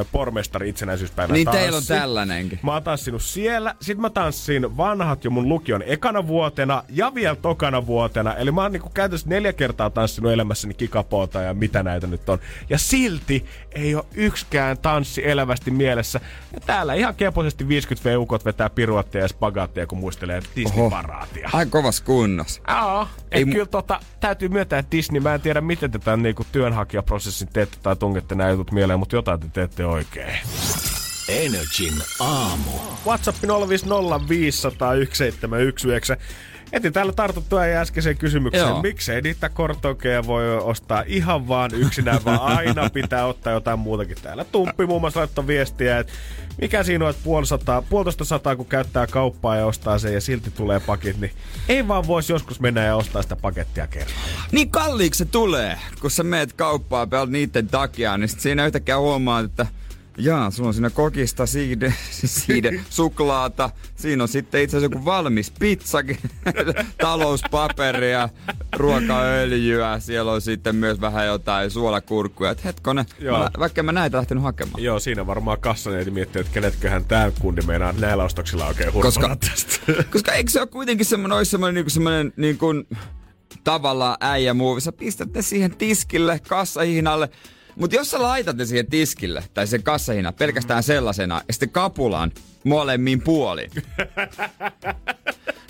ö, pormestari itsenäisyyspäivä Niin tanssi. teillä on tällainenkin. Mä oon tanssinut siellä. Sitten mä tanssin vanhat jo mun lukion ekana vuotena ja vielä tokana vuotena. Eli mä oon niinku käytännössä neljä kertaa tanssinut elämässäni kikapoota ja mitä näitä nyt on. Ja silti ei ole yksikään tanssi elävästi mielessä. Ja täällä ihan keposesti 50 V-ukot vetää piruattia ja spagaattia, kun muistelee Disney-paraatia. Ai kovas kunnos. Joo. Ei mu- kyllä tota, täytyy myöntää, että Disney, mä en tiedä miten te tämän niinku työnhakijaprosessin teette tai tungette nämä jutut mieleen, mutta jotain te teette oikein. Energin aamu. WhatsApp 050501719. Etin täällä tartuttua ja äskeiseen kysymykseen. Joo. Miksei niitä kortokeja voi ostaa ihan vaan yksinään, vaan aina pitää ottaa jotain muutakin. Täällä Tumppi muun muassa laittoi viestiä, että mikä siinä on, että puolisataa, puolitoista sataa, kun käyttää kauppaa ja ostaa sen ja silti tulee pakit, niin ei vaan voisi joskus mennä ja ostaa sitä pakettia kerralla. Niin kalliiksi se tulee, kun sä meet kauppaan pelät niiden takia, niin sit siinä yhtäkkiä huomaat, että jaa, sulla on siinä kokista siide, <laughs> siide suklaata, siinä on sitten itse asiassa joku valmis pizzakin, <laughs> talouspaperia, ruokaöljyä, siellä on sitten myös vähän jotain suolakurkkuja, että hetkonen, Joo. mä, vaikka mä näitä lähtenyt hakemaan. Joo, siinä varmaan kassaneiti miettii, että kenetköhän tämä kundi meinaa näillä ostoksilla oikein Koska, tästä. <laughs> koska eikö se ole kuitenkin semmoinen, olisi semmoinen, niin semmoinen niin kuin, tavallaan äijä muuvi. Sä pistät ne siihen tiskille, kassahihnalle. Mutta jos sä laitat ne siihen tiskille, tai sen kassahinnan pelkästään sellaisena, ja sitten kapulan molemmin puolin.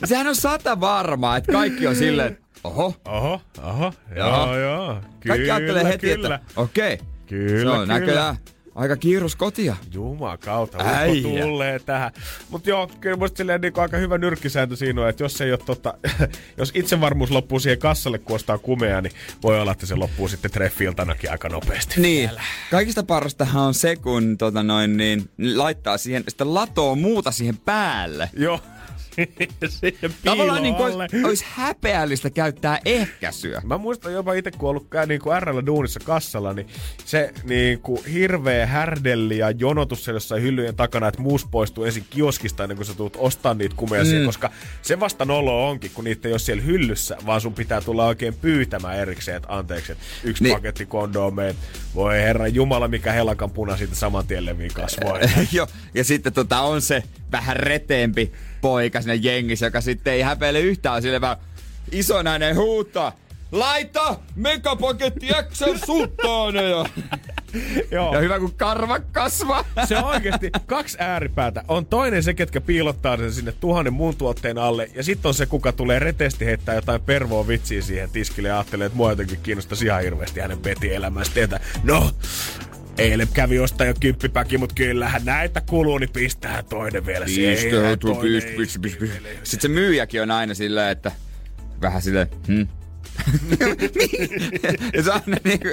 niin sehän on sata varmaa, että kaikki on silleen, että oho, Oho, oho, Joo. joo, joo. kaikki ajattelee heti, kyllä. että okei, Kyllä, se on kyllä. näköjään aika kiirus kotia. Jumala kautta, Äijä. tulee tähän. Mutta joo, kyllä musta silleen niin aika hyvä nyrkkisääntö siinä on, että jos ei ole tota, <laughs> jos itsevarmuus loppuu siihen kassalle, kun ostaa kumea, niin voi olla, että se loppuu sitten treffiltanakin aika nopeasti. Niin. Kaikista parastahan on se, kun tota noin, niin, laittaa siihen, sitten latoo muuta siihen päälle. Joo. Tavallaan niin kuin olisi, olisi häpeällistä käyttää ehkäisyä. Mä muistan jopa itse, kun ollut niin kuin RL duunissa kassalla, niin se niin kuin hirveä härdelli ja jonotus siellä jossain hyllyjen takana, että muus poistuu ensin kioskista ennen kuin sä tulet ostaa niitä kumeja mm. koska se vasta nolo onkin, kun niitä ei ole siellä hyllyssä, vaan sun pitää tulla oikein pyytämään erikseen, että anteeksi, että yksi Niin. paketti kondomeet. Voi herra jumala, mikä helakan puna siitä saman tien levii kasvoihin. <laughs> Joo, ja sitten tota on se vähän reteempi poika siinä jengissä, joka sitten ei häpeile yhtään sille vaan isonäinen huutaa. Laita megapaketti XL sulttaaneja! <laughs> Joo. Ja hyvä kun karva kasvaa. <laughs> Se on oikeasti kaksi ääripäätä. On toinen se, ketkä piilottaa sen sinne tuhannen muun tuotteen alle. Ja sitten on se, kuka tulee retesti heittää jotain pervoa vitsiä siihen tiskille ja ajattelee, että mua jotenkin kiinnostaisi ihan hirveästi hänen petielämästä. Että no, Eilen kävi ostaa jo kymppipäki, mutta kyllähän näitä kuluu, niin pistää toinen vielä siihen. Pisteytyy, Toinen pist, pist, pist, Sitten se myyjäkin on aina silleen, että vähän silleen, hmm. <laughs> ja on aina niinku,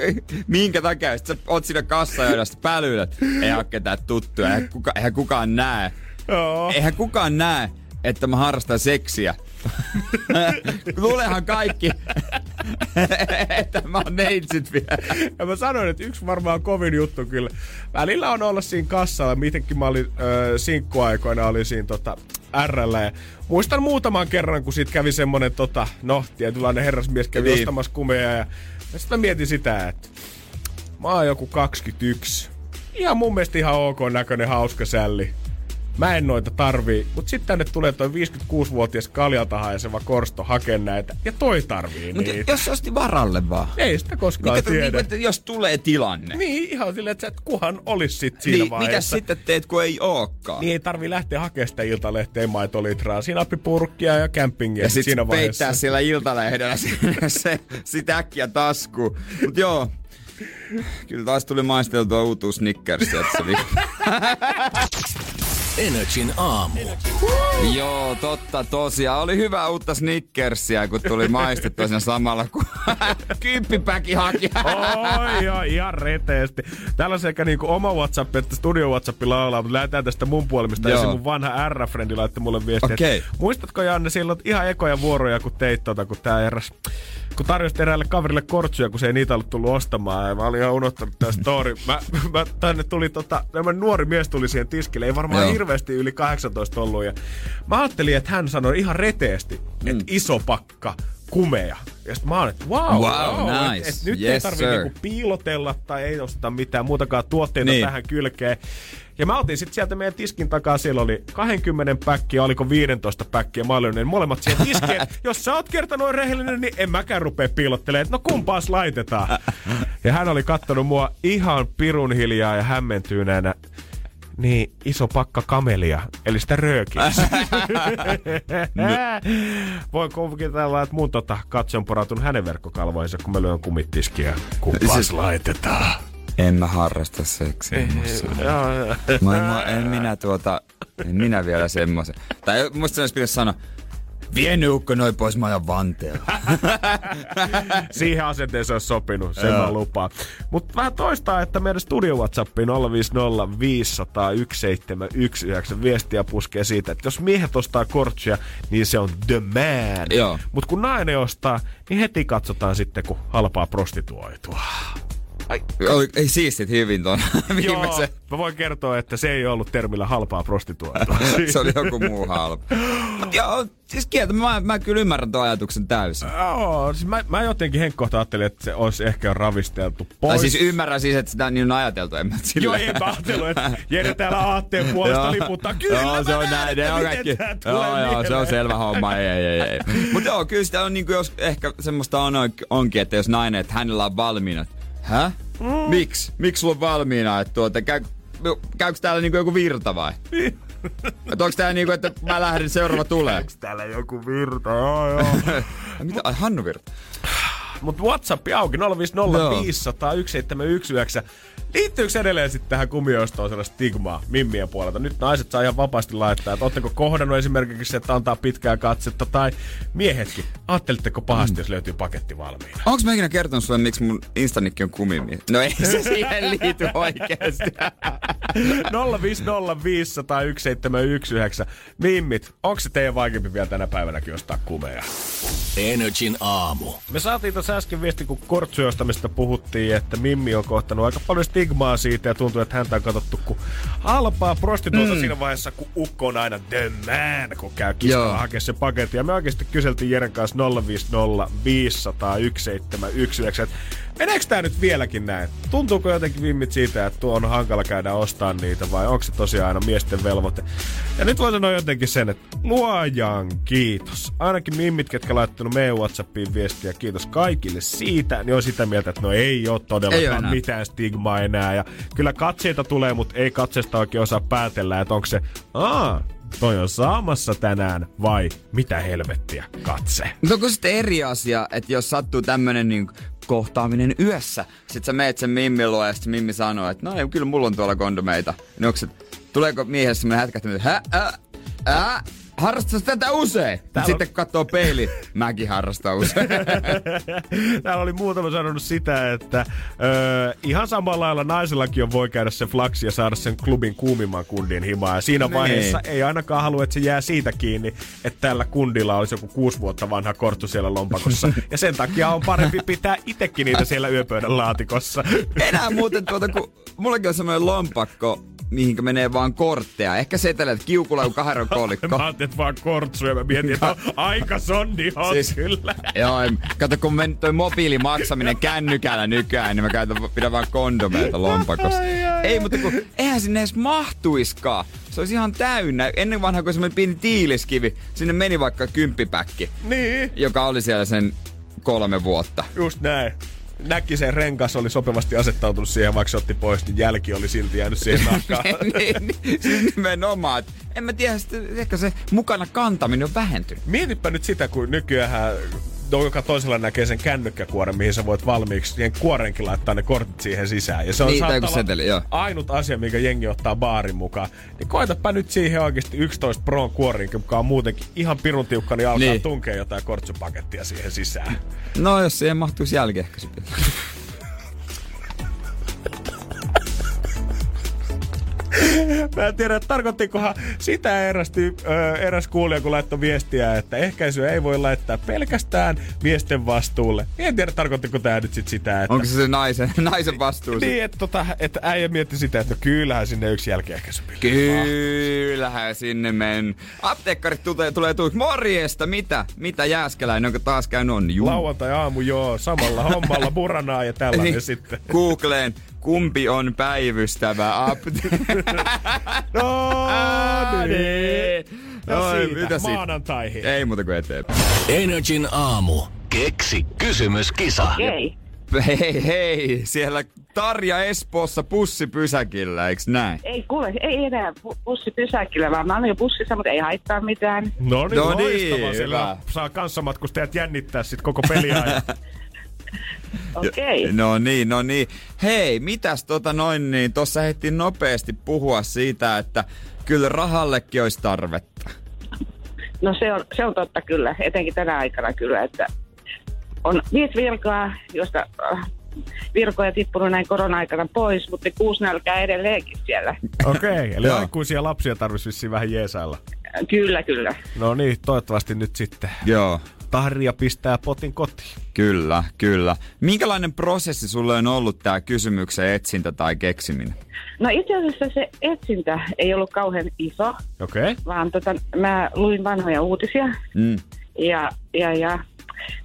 minkä takia, sit sä oot siinä kassajoidossa pälyydät, ei ole ketään tuttuja, eihän, kuka, eihän kukaan näe, Joo. eihän kukaan näe, että mä harrastan seksiä. Luulehan kaikki, että mä oon neitsit vielä. Ja mä sanoin, että yksi varmaan kovin juttu kyllä. Välillä on olla siinä kassalla. Mitenkin mä olin äh, sinkkuaikoina, olin siinä tota, RL. Ja muistan muutaman kerran, kun siitä kävi semmonen, tota, no, tietynlainen herrasmies kävi niin. ostamassa kumeja. Ja, ja sitten mä mietin sitä, että mä oon joku 21. Ihan mun mielestä ihan ok näköinen hauska sälli. Mä en noita tarvii, mutta sitten tänne tulee toi 56-vuotias kaljalta se vaan korsto hakee näitä. Ja toi tarvii Mutta niitä. jos se osti varalle vaan. Ei sitä koskaan Niin, kato, tiedä. niin, että jos tulee tilanne. Niin, ihan silleen, että sä et kuhan olis sit siinä Niin, mitä vaiheessa. sitten teet, kun ei ookaan? Niin ei tarvi lähteä hakemaan sitä iltalehteen maitolitraa, sinappipurkkia ja campingia Ja sit siinä peittää vaiheessa. siellä iltalehdellä <laughs> se, se, sit äkkiä tasku. Mut joo, kyllä taas tuli maisteltua uutuus Snickersia tässä <laughs> <laughs> Energin aamu. Joo, totta tosiaan. Oli hyvä uutta Snickersia, kun tuli maistettua siinä samalla, kun <laughs> kymppipäki haki. Oi, joo, ihan reteesti. Täällä on sekä niinku oma WhatsApp että studio WhatsApp laulaa, mutta lähdetään tästä mun puolimista. Ja Joo. se mun vanha R-frendi laittoi mulle viestiä. Okei. että Muistatko Janne silloin ihan ekoja vuoroja, kun teit tota, kun tää eräs kun tarjosit eräälle kaverille kortsuja, kun se ei niitä ollut tullut ostamaan. Ja mä olin ihan unohtanut tää story. Mä, <laughs> mä, tänne tuli tota, tämä nuori mies tuli siihen tiskille. Ei varmaan Joo. Hirveästi yli 18 ollut. Ja mä ajattelin, että hän sanoi ihan reteesti, että Mm. iso pakka kumeja. Ja sit mä oon, että wow, Wow, et- nice. et nyt ei Yes, tarvi sir. niinku piilotella tai ei osteta mitään muutakaan tuotteita Niin. tähän kylkeen. Ja mä otin sitten sieltä meidän tiskin takaa, siellä oli 20 päkkiä, oliko 15 päkkiä, mä olin ne molemmat tiskiin. että <laughs> Jos sä oot kerta noin rehellinen, niin en mäkään rupea piilottelemaan, että no kumpaas laitetaan. <laughs> Ja hän oli kattonut mua ihan pirun hiljaa ja hämmentyyneenä. Niin, iso pakka kamelia, eli sitä röökiä. <laughs> Voin kuvitella, että mun tota, katse on poratunut hänen verkkokalvoihinsa, kun mä lyön kumittiskiä. Kumpaas Siis- laitetaan? En mä harrasta seksiä. Mä, mä, en minä tuota, en minä vielä semmoisen. Tai musta se olisi pitäisi sanoa, vie neukko noin pois, mä ajan vanteella. <laughs> Siihen asenteeseen olisi sopinut, sen mä lupaan. Mutta vähän toistaa, että meidän studio WhatsAppiin 050 500 1719 viestiä puskee siitä, että jos miehet ostaa kortsia, niin se on the man. Mutta kun nainen ostaa, niin heti katsotaan sitten, kun halpaa prostituoitua. Ai, Oli, ei siistit hyvin ton <laughs> Joo, viimeisen. mä voin kertoa, että se ei ollut termillä halpaa prostituoitua. <laughs> Se oli joku muu halpa. Mut joo, siis kieltä, mä, mä kyllä ymmärrän tuon ajatuksen täysin. Joo, siis mä, mä jotenkin henkkohta ajattelin, että se olisi ehkä ravisteltu pois. Tai siis ymmärrän siis, että sitä niin on ajateltu, en mä sillä. Joo, en mä ajatellut, että Jere täällä aatteen <laughs> puolesta Joo. liputtaa. Kyllä joo, se on näin, ne on kaikki. Joo, joo, se on selvä homma, ei, ei, ei. ei. Mutta joo, kyllä sitä on niinku, jos ehkä semmoista on, onkin, että jos nainen, että hänellä on valmiina. Hä? Mm. Miksi? Miksi sulla on valmiina? Että tuota, käy, käykö täällä niinku joku virta vai? <laughs> että onko tää niinku, että mä lähden, seuraava tulee? Täällä joku virta, joo joo. <laughs> Mitä? Ai, Hannu Virta. Mut WhatsApp auki 050 Joo. 500 1719. Liittyykö edelleen sitten tähän kumiostoon sellaista stigmaa mimmien puolelta? Nyt naiset saa ihan vapaasti laittaa, että ootteko kohdannut esimerkiksi se, että antaa pitkää katsetta, tai miehetkin. Ajattelitteko pahasti, mm. jos löytyy paketti valmiina? Onko mä ikinä kertonut sulle, miksi mun Instanikki on kumimi? No ei se <laughs> siihen liity oikeesti. 050 500 1719. Mimmit, onko se teidän vaikeampi vielä tänä päivänäkin ostaa kumeja? Energin aamu. Me saatiin tuossa äsken viesti, kun kortsuostamista puhuttiin, että Mimmi on kohtanut aika paljon stigmaa siitä ja tuntuu, että häntä on katsottu kuin halpaa prostituota mm. siinä vaiheessa, kun ukko on aina the man, kun käy Joo. kiskalla hakea se paketti. Ja me oikeasti kyseltiin Jeren kanssa 050 500 1719, että meneekö tää nyt vieläkin näin? Tuntuuko jotenkin vimmit siitä, että tuo on hankala käydä ostaa niitä vai onko se tosiaan aina miesten velvoite? Ja nyt voin sanoa jotenkin sen, että luojan kiitos. Ainakin mimmit, ketkä laittanut meidän Whatsappiin viestiä, kiitos kaikille siitä, niin on sitä mieltä, että no ei ole Ei oo todellakaan enää. mitään stigmaa enää. Ja kyllä katseita tulee, mutta ei katseesta oikein osaa päätellä, että onko se, aa, toi on saamassa tänään vai mitä helvettiä katse. Mutta onko sitten eri asia, että jos sattuu tämmönen niin kohtaaminen yössä, sit sä meet sen Mimmin luo ja sit Mimmi sanoo, että no ei, kyllä mulla on tuolla kondomeita. Niin onko se, tuleeko miehessä semmonen hätkähtäminen, että hä, ä, ä, harrastas tätä usein? Täällä Sitten kun katsoo peili, mäkin harrastan usein. <laughs> Täällä oli muutama sanonut sitä, että ö, ihan samalla lailla naisellakin on voi käydä se flaksi ja saada sen klubin kuumimman kundin himaa. Ja siinä Niin. vaiheessa ei ainakaan halua, että se jää siitä kiinni, että tällä kundilla olisi joku kuusi vuotta vanha korttu siellä lompakossa. <laughs> ja sen takia on parempi pitää itsekin niitä siellä yöpöydän laatikossa. Enää muuten tuota, kun mullakin on semmoinen lompakko, mihinkä menee vaan kortteja. Ehkä setelet kiukulla kuin kahden <laughs> kolikko. Mä ajattelin, että vaan kortsu ja mä mietin, että <laughs> on aika sonni on Siis- kyllä. <laughs> Joo, kato kun men, toi mobiilimaksaminen kännykällä nykyään, niin mä käytän, pidän vaan kondomeita lompakossa. Ei, mutta kun eihän sinne edes mahtuiskaan. Se olisi ihan täynnä. Ennen vanhaa kun semmoinen pieni tiiliskivi, sinne meni vaikka kymppipäkki, Niin, joka oli siellä sen kolme vuotta. just näin. Näki sen renkas oli sopivasti asettautunut siihen, vaikka se otti pois, niin jälki oli silti jäänyt siihen <laughs> nahkaan. niin, niin, siis nimenomaan. En mä tiedä, ehkä se mukana kantaminen on vähentynyt. Mietipä nyt sitä, kun nykyään joka toisella näkee sen kännykkäkuoren, mihin sä voit valmiiksi siihen kuorenkin laittaa ne kortit siihen sisään. Ja se on Niin, seteli, joo. ainut asia, minkä jengi ottaa baarin mukaan. Niin koitapa nyt siihen oikeasti 11 Proon kuoriin, joka on muutenkin ihan pirun tiukka, niin alkaa Niin. tunkea jotain kortsupakettia siihen sisään. No, jos siihen mahtuisi jälkiehkäisy. <laughs> Mä en tiedä, tarkoittikohan sitä erästi, ö, eräs kuulija, kun laittoi viestiä, että ehkäisyä ei voi laittaa pelkästään miesten vastuulle. En tiedä, tarkoittiko tämä nyt sit sitä, että... Onko se se naisen, <laughs> naisen vastuu? Niin, että, tota, että äijä mietti sitä, että no kyllähän sinne yksi jälkiehkäisypilli. Kyllähän sinne men. Apteekkarit tulee, tulee tuiksi. Morjesta, mitä? Mitä Jääskeläinen, onko taas käynyt on? Lauantai-aamu, joo, samalla hommalla, <laughs> buranaa ja tällainen Niin, sitten. Googleen, kumpi on päivystävä apteekki? <laughs> No niin. No, No siitä, mitä siitä? maanantaihin. Ei muuta kuin eteenpäin. Energin aamu. Keksi kysymyskisa. Okei. Hei hei, siellä Tarja Espoossa bussipysäkillä, eiks näin? Ei kuule, ei enää bu- bussi pysäkillä, vaan mä olen jo bussissa, mutta ei haittaa mitään. No niin, No niin, loistavaa. Siellä hyvä. saa kanssamatkustajat jännittää sit koko peliajan. <laughs> <laughs> Okei. No niin, no niin. Hei, mitäs tota noin, niin tossa ehtiin nopeasti puhua siitä, että kyllä rahallekin olisi tarvetta. No se on, se on totta kyllä, etenkin tänä aikana kyllä, että on viisi virkaa, josta äh, virkoja tippunut näin korona-aikana pois, mutta kuusi nälkää edelleenkin siellä. <laughs> Okei, okay, eli Joo. aikuisia lapsia tarvitsisi vähän jeesailla. Kyllä, kyllä. No niin, toivottavasti nyt sitten Joo, Tarja pistää potin kotiin. kyllä, kyllä. Minkälainen prosessi sulle on ollut tää kysymyksen etsintä tai keksiminen? No itse asiassa se etsintä ei ollut kauhean iso, Okei. Okay. vaan tota, mä luin vanhoja uutisia Mm. ja, ja, ja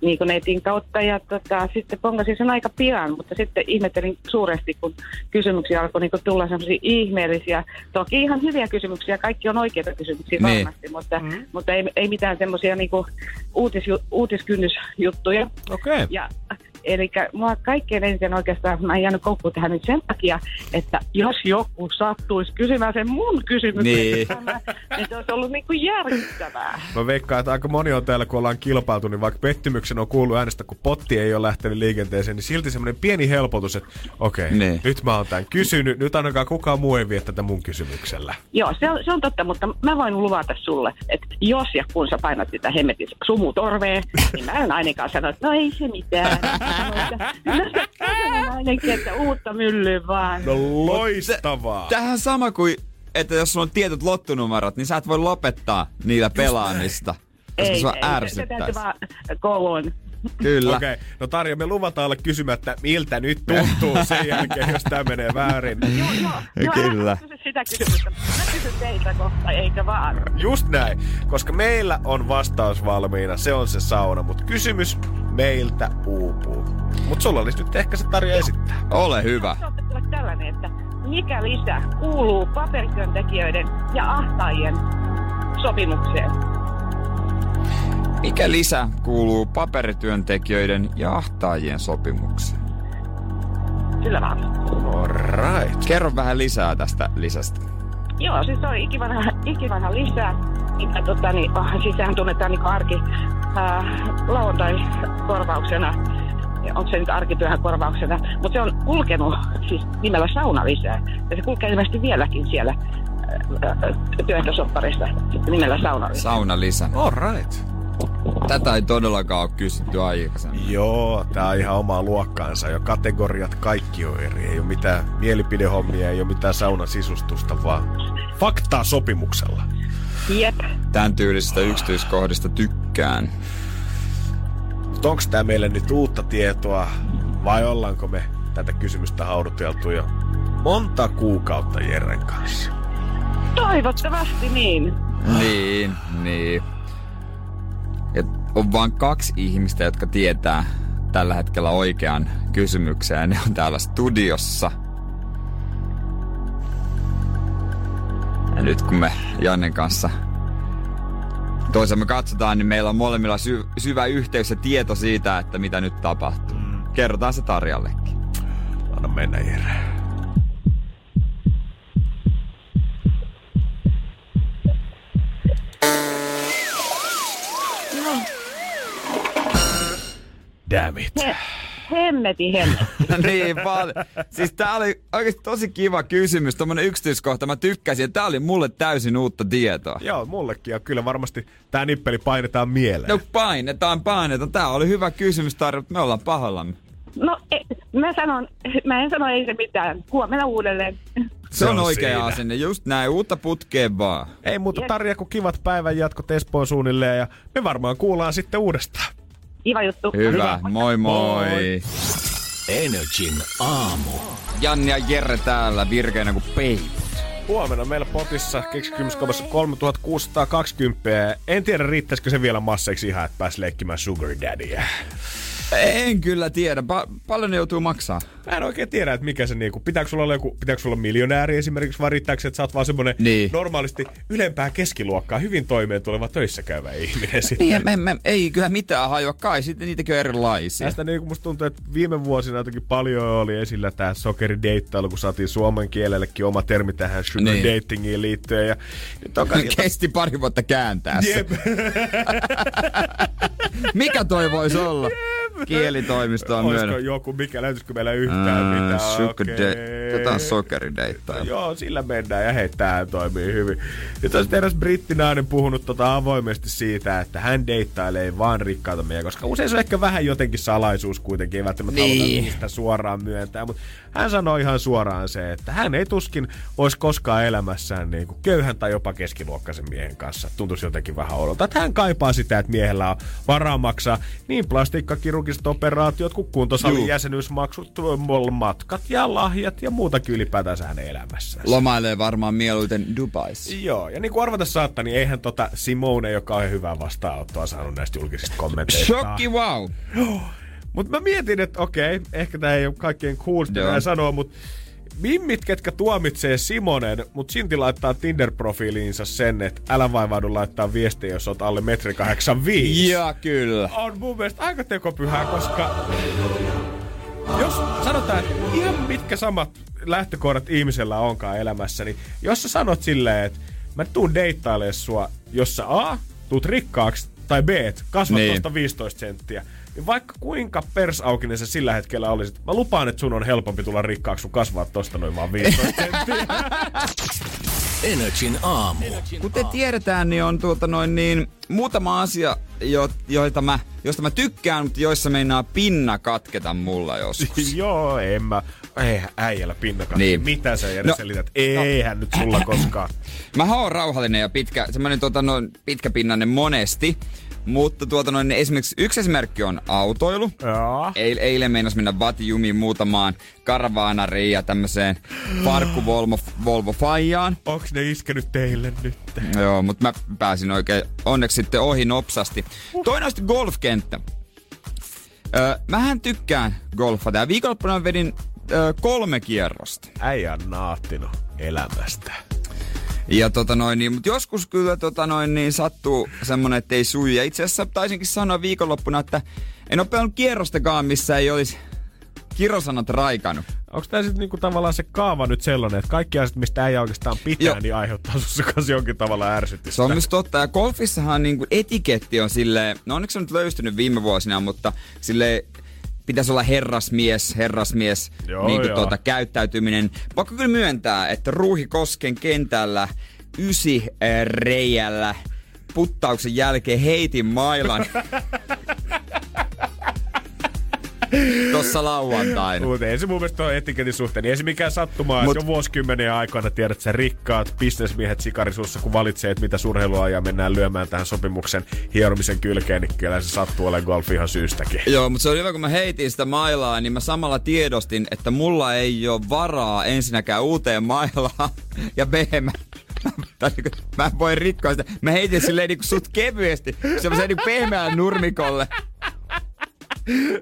niin kuin netin kautta ja tota, sitten pongasin sen aika pian, mutta sitten ihmettelin suuresti, kun kysymyksiä alkoi niin kuin tulla semmoisia ihmeellisiä, toki ihan hyviä kysymyksiä, kaikki on oikeita kysymyksiä Niin. varmasti, mutta, mm. mutta ei, ei mitään semmoisia niin uutis, uutiskynnysjuttuja. Okei. Okay. Ja eli mua kaikkein eniten oikeastaan, mä en jäänyt koukkuun tähän nyt sen takia, että jos joku sattuisi kysymään sen mun kysymyksen, Niin. niin se olisi ollut niin kuin järkyttävää. Mä veikkaan, että aika moni on täällä, kun ollaan kilpailtu, niin vaikka pettymyksen on kuullut äänestä, kun potti ei ole lähtenyt liikenteeseen, niin silti semmoinen pieni helpotus, että okei, okay, Niin. nyt mä oon tämän kysynyt, nyt ainakaan kukaan muu ei vie tätä mun kysymyksellä. Joo, se on, se on totta, mutta mä voin luvata sulle, että jos ja kun sä painat sitä hemmetin sumutorvea, niin mä en ainakaan sano, että no ei se mitään. No <laughs> ainakin, että uutta myllyä vaan. No loistavaa! Tähän sama kuin, että jos sulla on tietyt lottonumerot, niin sä et voi lopettaa niillä pelaamista. Koska ei, sua ei, se, se ärsyttäisi. täytyy vaan go on. Kyllä. Okei, okay. no Tarja, me luvataan olla kysymättä, miltä nyt tuntuu sen jälkeen, jos tämä menee väärin. Joo, joo. joo Kyllä. älä kysy sitä kysymystä. Mä kysyn teitä kohta, eikä vaan. Just näin, koska meillä on vastaus valmiina, se on se sauna, mutta kysymys meiltä uupuu. Mutta sulla olisi nyt ehkä se Tarja esittää. Ole hyvä. Tällainen, että mikä lisä kuuluu paperityöntekijöiden ja ahtaajien sopimukseen? Mikä lisä kuuluu paperityöntekijöiden ja ahtaajien sopimukseen? Sillä vaan. Alright. Kerro vähän lisää tästä lisästä. Joo, siis se on ikivanha, ikivanha lisää. Mitä tota, niin, oh, siis sehän tunnetaan niin arki äh, lauantai-korvauksena. Onko se nyt arkityöhön korvauksena? Mutta se on kulkenut siis nimellä sauna lisää. Ja se kulkee ilmeisesti vieläkin siellä työehtosopparissa nimellä sauna lisää. Sauna lisä. Alright. Tätä ei todellakaan ole kysytty aikaisemmin. Joo, tää on ihan omaa luokkaansa jo. Kategoriat kaikki on eri. Ei ole mitään mielipidehommia, ei ole mitään saunan sisustusta, vaan faktaa sopimuksella. Jep. Tän tyylisistä yksityiskohdista tykkään. Mutta onko tämä meille nyt uutta tietoa vai ollaanko me tätä kysymystä hauduteltu jo monta kuukautta Jerren kanssa? Toivottavasti niin. Niin, niin. Ja on vain kaksi ihmistä, jotka tietää tällä hetkellä oikean kysymyksen. Ja ne on täällä studiossa. Ja nyt kun me Jannen kanssa toisemme katsotaan, niin meillä on molemmilla sy- syvä yhteys ja tieto siitä, että mitä nyt tapahtuu. Kerrotaan se Tarjallekin. Anna mennä Jere. Damn it. He, hemmeti hemmeti. <laughs> niin paljon. Siis tää oli oikeasti tosi kiva kysymys, tommonen yksityiskohta. Mä tykkäsin ja tää oli mulle täysin uutta tietoa. Joo, mullekin. Ja kyllä varmasti tää nippeli painetaan mieleen. No painetaan, painetaan. Tää oli hyvä kysymys, Tarja, me ollaan pahoillamme. No, e, mä sanon, mä en sano ei se mitään. Huomenna uudelleen. Se, on, on oikea siinä. asenne, just näin, uutta putkeen vaan. Ei muuta. Tarja kuin kivat päivän jatkot Espoon suunnilleen ja me varmaan kuullaan sitten uudestaan. Kiva juttu. Hyvä, moi moi. Moi. Energin aamu. Janni ja Jere täällä virkeänä kuin peiput. Huomenna meillä potissa keksikymmyskaupassa 3620. En tiedä riittäisikö se vielä masseiksi ihan, että pääsi leikkimään Sugar Daddyä. En kyllä tiedä, pa- paljon ne joutuu maksaa. Mä en oikein tiedä, että mikä se niinku, pitääkö sulla olla joku, pitääkö sulla olla miljonääri esimerkiksi, vai riittääkö että sä oot vaan semmonen Niin. normaalisti ylempää keskiluokkaa, hyvin toimeen tuleva töissä käyvä ihminen sitten. Niin, me, me, ei kyllä mitään hajua, kai sitten niitäkin on erilaisia. Tästä niin musta tuntuu, että viime vuosina jotenkin paljon oli esillä tämä sokerideittailu, kun saatiin suomen kielellekin oma termi tähän sugar Niin. datingiin liittyen. Ja nyt on kaikilta- Kesti pari vuotta kääntää se. Mikä toi voisi olla? Kielitoimisto on Olisiko joku, mikä löytyisikö meillä yhtään Mm, mitään? sugar da- Jotain sokerideittaa. Joo, sillä mennään ja hei, tää toimii hyvin. Nyt on sitten eräs brittinainen puhunut tota avoimesti siitä, että hän deittailee vaan rikkaita miehiä, koska usein se on ehkä vähän jotenkin salaisuus kuitenkin, ei välttämättä Niin. niin. niistä suoraan myöntää, mutta hän sanoi ihan suoraan se, että hän ei tuskin olisi koskaan elämässään niin kuin köyhän tai jopa keskiluokkaisen miehen kanssa. Tuntuisi jotenkin vähän oudolta. Että hän kaipaa sitä, että miehellä on varaa maksaa niin plastiikkakirurgiset operaatiot kuin kuntosalin jäsenyysmaksut, matkat ja lahjat ja muutakin ylipäätänsä hänen elämässään. Lomailee varmaan mieluiten Dubaissa. Joo, ja niin kuin arvata saattaa, niin eihän tota Simone, joka on hyvää vastaanottoa saanut näistä julkisista kommenteista. Shokki wow! Mutta mä mietin, että okei, ehkä tämä ei ole kaikkein coolsta Joo. näin sanoa, mutta mimmit, ketkä tuomitsee Simonen, mutta silti laittaa Tinder-profiiliinsa sen, että älä vaivaudu laittaa viestiä, jos oot alle metri 85. Ja kyllä. On mun mielestä aika tekopyhää, koska jos sanotaan, että ihan mitkä samat lähtökohdat ihmisellä onkaan elämässä, niin jos sä sanot silleen, että mä tuun deittailemaan sua, jos sä A, tuut rikkaaksi, tai B, kasvat Niin. niin. tosta 15 senttiä, niin vaikka kuinka persaukinen se sillä hetkellä olisit, mä lupaan, että sun on helpompi tulla rikkaaksi, kun kasvaa tosta noin vaan 15 senttiä. <laughs> Energin aamu. Kuten tiedetään, niin on tuota noin niin muutama asia, jo, joita mä, josta mä tykkään, mutta joissa meinaa pinna katketa mulla joskus. <laughs> Joo, en mä. Eihän äijällä pinnakaan. Niin. Niin. Mitä sä Jere No. no. selität? Eihän nyt sulla <laughs> koskaan. Mä oon rauhallinen ja pitkä, semmonen tota noin pitkäpinnainen monesti. Mutta tuota noin, esimerkiksi yksi esimerkki on autoilu. Joo. Eil, eilen meinas mennä Vatijumiin muutamaan karavaanariin ja tämmöiseen Farkku Volvo, Volvo Fajaan. Onks ne iskenyt teille nyt? Joo, mutta mä pääsin oikein onneksi sitten ohi nopsasti. Toinen on sitten golfkenttä. Öö, mähän tykkään golfata ja viikonloppuna vedin öö, kolme kierrosta. Äijä naattinut elämästä. Ja tota noin, niin, mutta joskus kyllä tota noin, niin sattuu semmonen, että ei suju. Ja itse asiassa taisinkin sanoa viikonloppuna, että en ole pelannut kierrostakaan, missä ei olisi kirosanat raikanut. Onko tämä sitten niinku tavallaan se kaava nyt sellainen, että kaikki asiat, mistä ei oikeastaan pitää, Joo. niin aiheuttaa sussa kanssa jonkin tavalla ärsytystä? Se on myös totta. Ja golfissahan niinku etiketti on silleen, no onneksi se on nyt löystynyt viime vuosina, mutta sille pitäisi olla herrasmies, herrasmies Joo, niin joo. tuota, käyttäytyminen. Pakko kyllä myöntää, että Ruuhikosken kentällä ysi äh, reijällä puttauksen jälkeen heitin mailan <laughs> tossa lauantaina. Mutta ei se mun mielestä ole etiketin suhteen. Niin ei se mikään sattumaa, Mut- jo vuosikymmenen aikana tiedät, että sä rikkaat bisnesmiehet sikarisuussa, kun valitsee, että mitä surheilua ja mennään lyömään tähän sopimuksen hieromisen kylkeen, niin kyllä se sattuu olemaan golfi ihan syystäkin. Joo, mutta se oli hyvä, kun mä heitin sitä mailaa, niin mä samalla tiedostin, että mulla ei ole varaa ensinnäkään uuteen mailaan. Ja B, mä, <laughs> tai niinku, mä en voi rikkoa sitä. Mä heitin silleen niinku sut kevyesti, semmoisen niinku pehmeälle nurmikolle.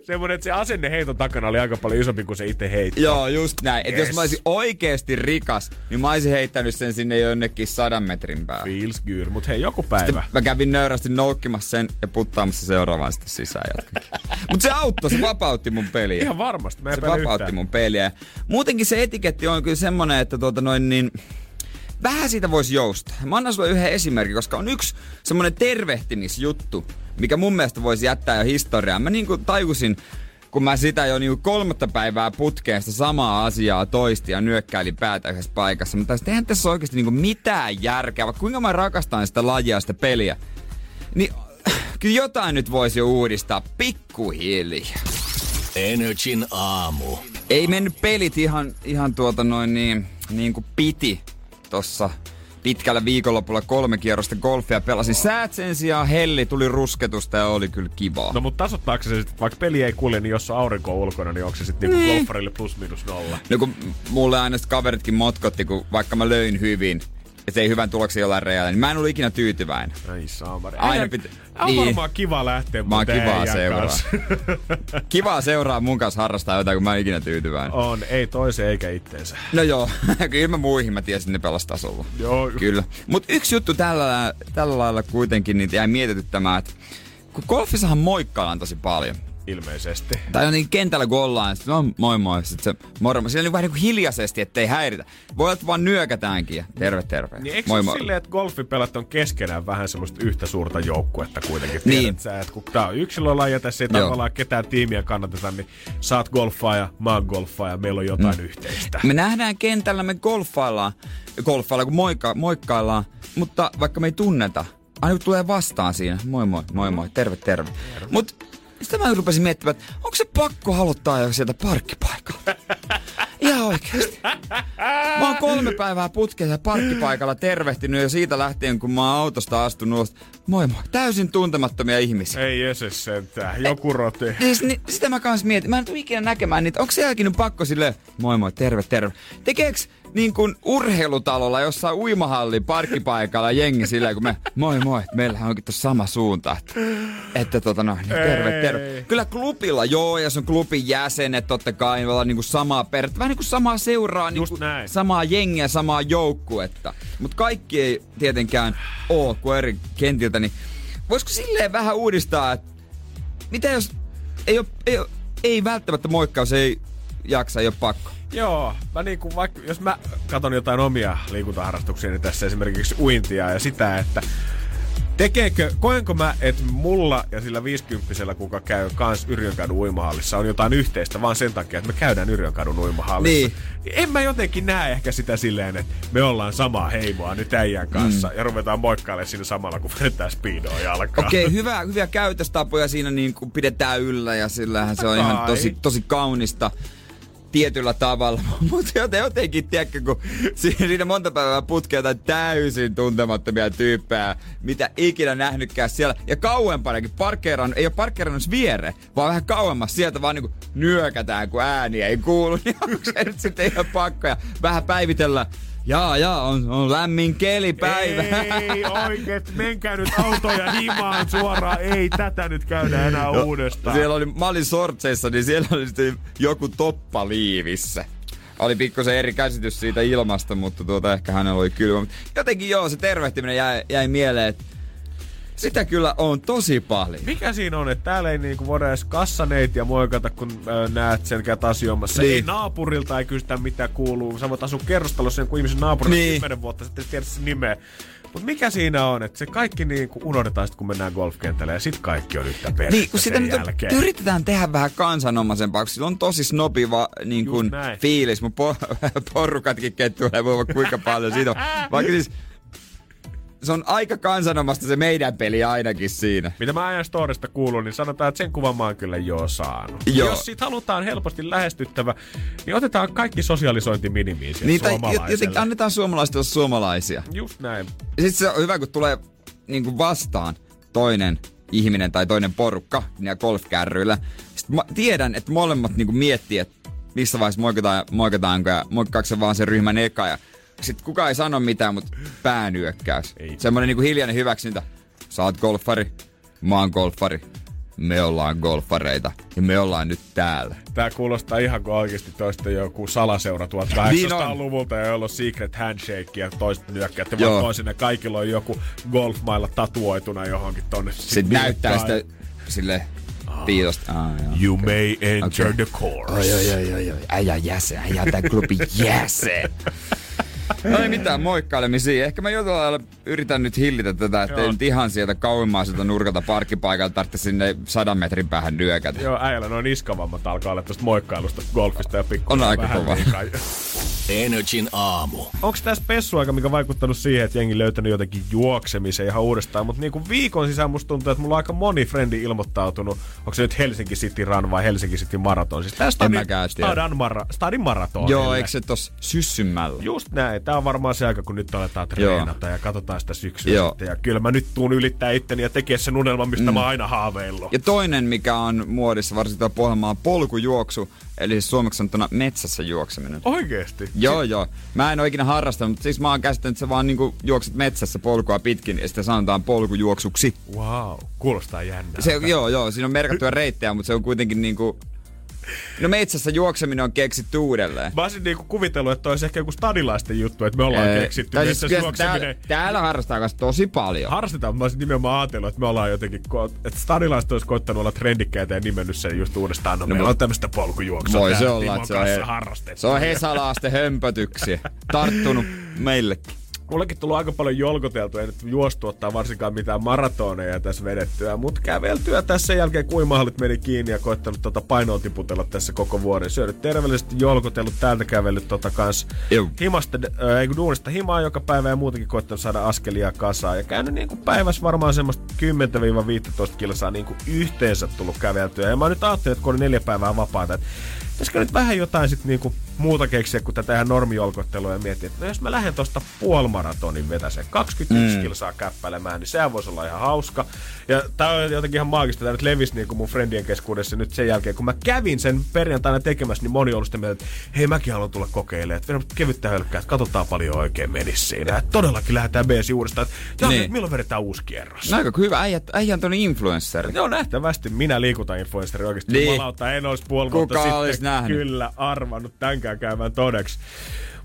Semmoinen, että se asenne heiton takana oli aika paljon isompi kuin se itse heitti. Joo, just näin. Yes. jos mä olisin oikeesti rikas, niin mä olisin heittänyt sen sinne jonnekin sadan metrin päähän. Feels good, mutta hei, joku päivä. Mä kävin nöyrästi noukkimassa sen ja puttaamassa seuraavaan sitten sisään jatkakin. <laughs> Mut se auttoi, se vapautti mun peliä. Ihan varmasti, mä se vapautti yhtään. mun peliä. Muutenkin se etiketti on kyllä semmonen, että tuota noin niin... Vähän siitä voisi joustaa. Mä annan sulle yhden esimerkin, koska on yksi semmonen tervehtimisjuttu, mikä mun mielestä voisi jättää jo historiaan. Mä niinku tajusin, kun mä sitä jo niinku kolmatta päivää putkeen sitä samaa asiaa toisti ja nyökkäilin päätä yhdessä paikassa. Mutta sitten eihän tässä oikeasti niinku mitään järkeä, vaikka kuinka mä rakastan sitä lajia, sitä peliä. Niin <clears throat> kyllä jotain nyt voisi jo uudistaa pikkuhiljaa. Energin aamu. Ei mennyt pelit ihan, ihan tuota noin niin, niin kuin piti tossa pitkällä viikonlopulla kolme kierrosta golfia pelasin. Säät sen sijaan helli, tuli rusketusta ja oli kyllä kivaa. No mutta tasoittaako se sitten, vaikka peli ei kulje, niin jos on aurinko on ulkona, niin onko se sitten niinku Niin. golfarille plus minus nolla? No kun mulle aina kaveritkin motkotti, kun vaikka mä löin hyvin, se ei hyvän tuloksen jollain reijällä, niin mä en ollut ikinä tyytyväinen. Ai saamari. Aina Ei, pitä- On niin. varmaan kiva lähteä Mä oon mun kivaa seuraa. <laughs> Kivaa seuraa mun kanssa harrastaa jotain, kun mä en ikinä tyytyväinen. on, ei toisen eikä itteensä. No joo, <laughs> kyllä mä muihin mä tiesin, ne pelas tasolla. Joo. Kyllä. Mutta yksi juttu tällä, tällä lailla kuitenkin niin jäi mietityttämään, että kun golfissahan moikkaillaan tosi paljon. Ilmeisesti. Tai jotenkin kentällä kun ollaan, sit, no moi moi, sit se moro. Siellä on vähän niin kuin hiljaisesti, ettei häiritä. Voi olla, että vaan nyökätäänkin ja terve terve. Niin eikö moi moi. silleen, että golfipelat on keskenään vähän semmoista yhtä suurta joukkuetta kuitenkin? Niin. Tiedät sä, että kun tää on yksilölaji ja tässä ei Joo. tavallaan ketään tiimiä kannateta, niin saat golfaa ja mä oon golfaa ja meillä on jotain mm. yhteistä. Me nähdään kentällä, me golfaillaan, golfaillaan kun moikka, moikkaillaan, mutta vaikka me ei tunneta, aina kun tulee vastaan siinä, moi moi, moi moi, terve terve. Mut sitten mä rupesin miettimään, että onko se pakko haluttaa jo sieltä parkkipaikalta? Ihan oikeesti. Mä oon kolme päivää putkella parkkipaikalla tervehtinyt jo siitä lähtien, kun mä oon autosta astunut. Moi moi, täysin tuntemattomia ihmisiä. Ei ese sentään, joku roti. Siis, niin, sitä mä kans mietin. Mä en tule ikinä näkemään niitä. Onko sielläkin nyt pakko sille moi moi, terve, terve. Tekeeks niin kuin urheilutalolla jossain uimahallin parkkipaikalla jengi sillä kun me moi moi, meillähän onkin tuossa sama suunta. Että, että tota no, niin terve, Ei. terve. Kyllä klubilla joo, ja se on klubin jäsenet totta kai, niin ollaan niin kuin samaa perhettä, vähän niin kuin samaa seuraa, niin kuin näin. Samaa jengiä, samaa joukkuetta. Mutta kaikki ei tietenkään oo kuin eri kentiltä, niin voisiko silleen vähän uudistaa, että mitä jos ei, ole, ei, ole, ei välttämättä moikkaus, ei jaksa, ei ole pakko. Joo, mä niinku vaikka, jos mä katon jotain omia liikuntaharrastuksia, niin tässä esimerkiksi uintia ja sitä, että Tekeekö, koenko mä, että mulla ja sillä 50 kuka käy kans Yrjönkadun uimahallissa on jotain yhteistä vaan sen takia, että me käydään Yrjönkadun uimahallissa. Niin. En mä jotenkin näe ehkä sitä silleen, että me ollaan samaa heimoa nyt äijän kanssa mm. ja ruvetaan moikkailemaan siinä samalla, kun vedetään speedoa jalkaan. Okei, okay, hyvä, hyviä käytöstapoja siinä niin kuin pidetään yllä ja sillähän se on ihan tosi, tosi kaunista tietyllä tavalla. <laughs> Mutta joten, jotenkin, tiedätkö, kun si- siinä monta päivää putkea jotain täysin tuntemattomia tyyppejä, mitä ikinä nähnytkään siellä. Ja kauempanakin parkkeerannut, ei ole parkkeerannut viereen, vaan vähän kauemmas sieltä vaan niinku nyökätään, kun ääni ei kuulu. <laughs> Niin onko se nyt sitten ihan pakko ja vähän päivitellä. Jaa, jaa, on, on lämmin kelipäivä. Ei oikeet, menkää nyt autoja himaan suoraan. Ei tätä nyt käydä enää uudestaan. Siellä oli, mä olin sortseissa, niin siellä oli sitten joku toppa liivissä. oli pikkusen eri käsitys siitä ilmasta, mutta tuota ehkä hänellä oli kylmä. Jotenkin joo, se tervehtiminen jäi, jäi mieleen, että sitä kyllä on tosi paljon. Mikä siinä on, että täällä ei niinku voida edes kassaneitia moikata, kun äh, näet sen käyt asioimassa. Niin. Ei naapurilta ei kysytä mitä kuuluu. Sä voit asua kerrostalossa jonkun ihmisen naapurilla Niin. niin. 10 vuotta sitten tiedä sen nimeä. Mutta mikä siinä on, että se kaikki niinku unohdetaan sit, kun mennään golfkentälle ja sit kaikki on yhtä perhettä Niin, kun sitä nyt jälkeen. yritetään tehdä vähän kansanomaisempaa, kun sillä on tosi snobiva niin näin. fiilis. Mun po- <laughs> porukatkin kettuilee voi kuinka paljon siitä on. Vaikka siis se on aika kansanomasta se meidän peli ainakin siinä. Mitä mä ajan storista kuulun, niin sanotaan, että sen kuvan mä oon kyllä jo saanut. Joo. Jos siitä halutaan helposti lähestyttävä, niin otetaan kaikki sosialisointi minimiin Niin, tai jotenkin annetaan suomalaiset olla suomalaisia. Just näin. Sitten se on hyvä, kun tulee niin kuin vastaan toinen ihminen tai toinen porukka niillä golfkärryillä. Sitten mä tiedän, että molemmat niin kuin miettii, että missä vaiheessa moikataan, moikataanko ja moikkaako se vaan sen ryhmän eka. Ja sitten kukaan ei sano mitään, mutta päänyökkäys. Ei. Semmoinen niin kuin hiljainen hyväksyntä. Sä oot golfari, mä oon golfari. Me ollaan golfareita ja me ollaan nyt täällä. Tää kuulostaa ihan kuin oikeasti toista joku salaseura Niin 1800-luvulta, jolla on secret handshake ja toiset nyökkäät. Ja Joo. vaan toisille kaikilla on joku golfmailla tatuoituna johonkin tonne. Sitten näyttää sitä sille piilosta. Ah, joo. You may enter Okei. the course. Oi, oi, oi, oi, oi. Äijä jäsen, äijä on tän klubin jäsen. <laughs> No ei mitään moikkailemisia. Ehkä mä jotain lailla yritän nyt hillitä tätä, että ei nyt ihan sieltä kauimmaiselta nurkalta parkkipaikalta tarvitse sinne sadan metrin päähän nyökätä. Joo, äijällä noin iskavammat alkaa olla tuosta moikkailusta, golfista ja pikkuisen On aika kova. Energin aamu. Onko tässä pessuaika, mikä vaikuttanut siihen, että jengi löytänyt jotenkin juoksemisen ihan uudestaan? Mutta niinku viikon sisään musta tuntuu, että mulla on aika moni frendi ilmoittautunut. Onko se nyt Helsinki City Run vai Helsinki City Marathon? Siis tää stadin, stadin, mara, stadin maraton. Joo, eikö se tossa syssymmällä? Just näin. Tää on varmaan se aika, kun nyt aletaan treenata ja katsotaan sitä syksyä Joo. sitten. Ja kyllä mä nyt tuun ylittää itteni ja tekee sen unelman, mistä mm. mä aina haaveillut. Ja toinen, mikä on muodissa, varsinkin tuolla Pohjanmaa, on polkujuoksu, eli siis suomeksi sanottuna metsässä juokseminen. Oikeesti? Joo, joo. Mä en ole ikinä harrastanut, mutta siis mä oon käsittänyt, että sä vaan niinku juokset metsässä polkua pitkin ja sitä sanotaan polkujuoksuksi. Wow, kuulostaa jännää. Se, joo, joo, siinä on merkattuja reittejä, mutta se on kuitenkin niinku... No metsässä juokseminen on keksitty uudelleen. Mä olisin niinku kuvitellut, että olisi ehkä joku stadilaisten juttu, että me ollaan Ee, keksitty siis metsässä juokseminen. täällä, täällä harrastaa kanssa tosi paljon. Harrastetaan, mä olisin nimenomaan ajatellut, että me ollaan jotenkin, että stadilaiset olisi koittanut olla trendikkäitä ja nimennyt sen just uudestaan. No, no meillä on tämmöistä polkujuoksua. Voi se olla, että se on, he, se on Hesalaaste hömpötyksiä. <laughs> Tarttunut meillekin. Mullekin tullut aika paljon jolkoteltua, ei nyt juostu ottaa varsinkaan mitään maratoneja tässä vedettyä, mutta käveltyä tässä sen jälkeen kuimahallit meni kiinni ja koittanut tota painoa tiputella tässä koko vuoden. Syönyt terveellisesti jolkotellut, täältä kävellyt tota kans himasta, äh, ei kun duunista himaa joka päivä ja muutenkin koittanut saada askelia kasaan. Ja käynyt niinku päivässä varmaan semmoista 10-15 kilsaa niinku yhteensä tullut käveltyä. Ja mä nyt ajattelin, että kun oli neljä päivää vapaata, että pitäisikö nyt vähän jotain sit niinku muuta keksiä kuin tätä ihan normijolkottelua ja miettiä, että no jos mä lähden tosta puolimaratonin vetäseen 21 mm. kilsaa käppäilemään, niin sehän voisi olla ihan hauska. Ja tää on jotenkin ihan maagista, tää nyt levisi niin kuin mun friendien keskuudessa nyt sen jälkeen, kun mä kävin sen perjantaina tekemässä, niin moni on ollut sitä mieltä, että hei mäkin haluan tulla kokeilemaan, että kevyttä hölkkää, että katsotaan paljon oikein menisi siinä. Että todellakin lähdetään beesi uudestaan, että Niin. niin. milloin vedetään uusi kierros. No aika hyvä, äijä, äijä on influencer. Joo, nähtävästi minä liikutan influenssari oikeasti. Niin. Niin. Jumalauta, en olisi puoli Kuka vuotta olisi nähnyt? kyllä arvannut tämänkään käyvän todeksi.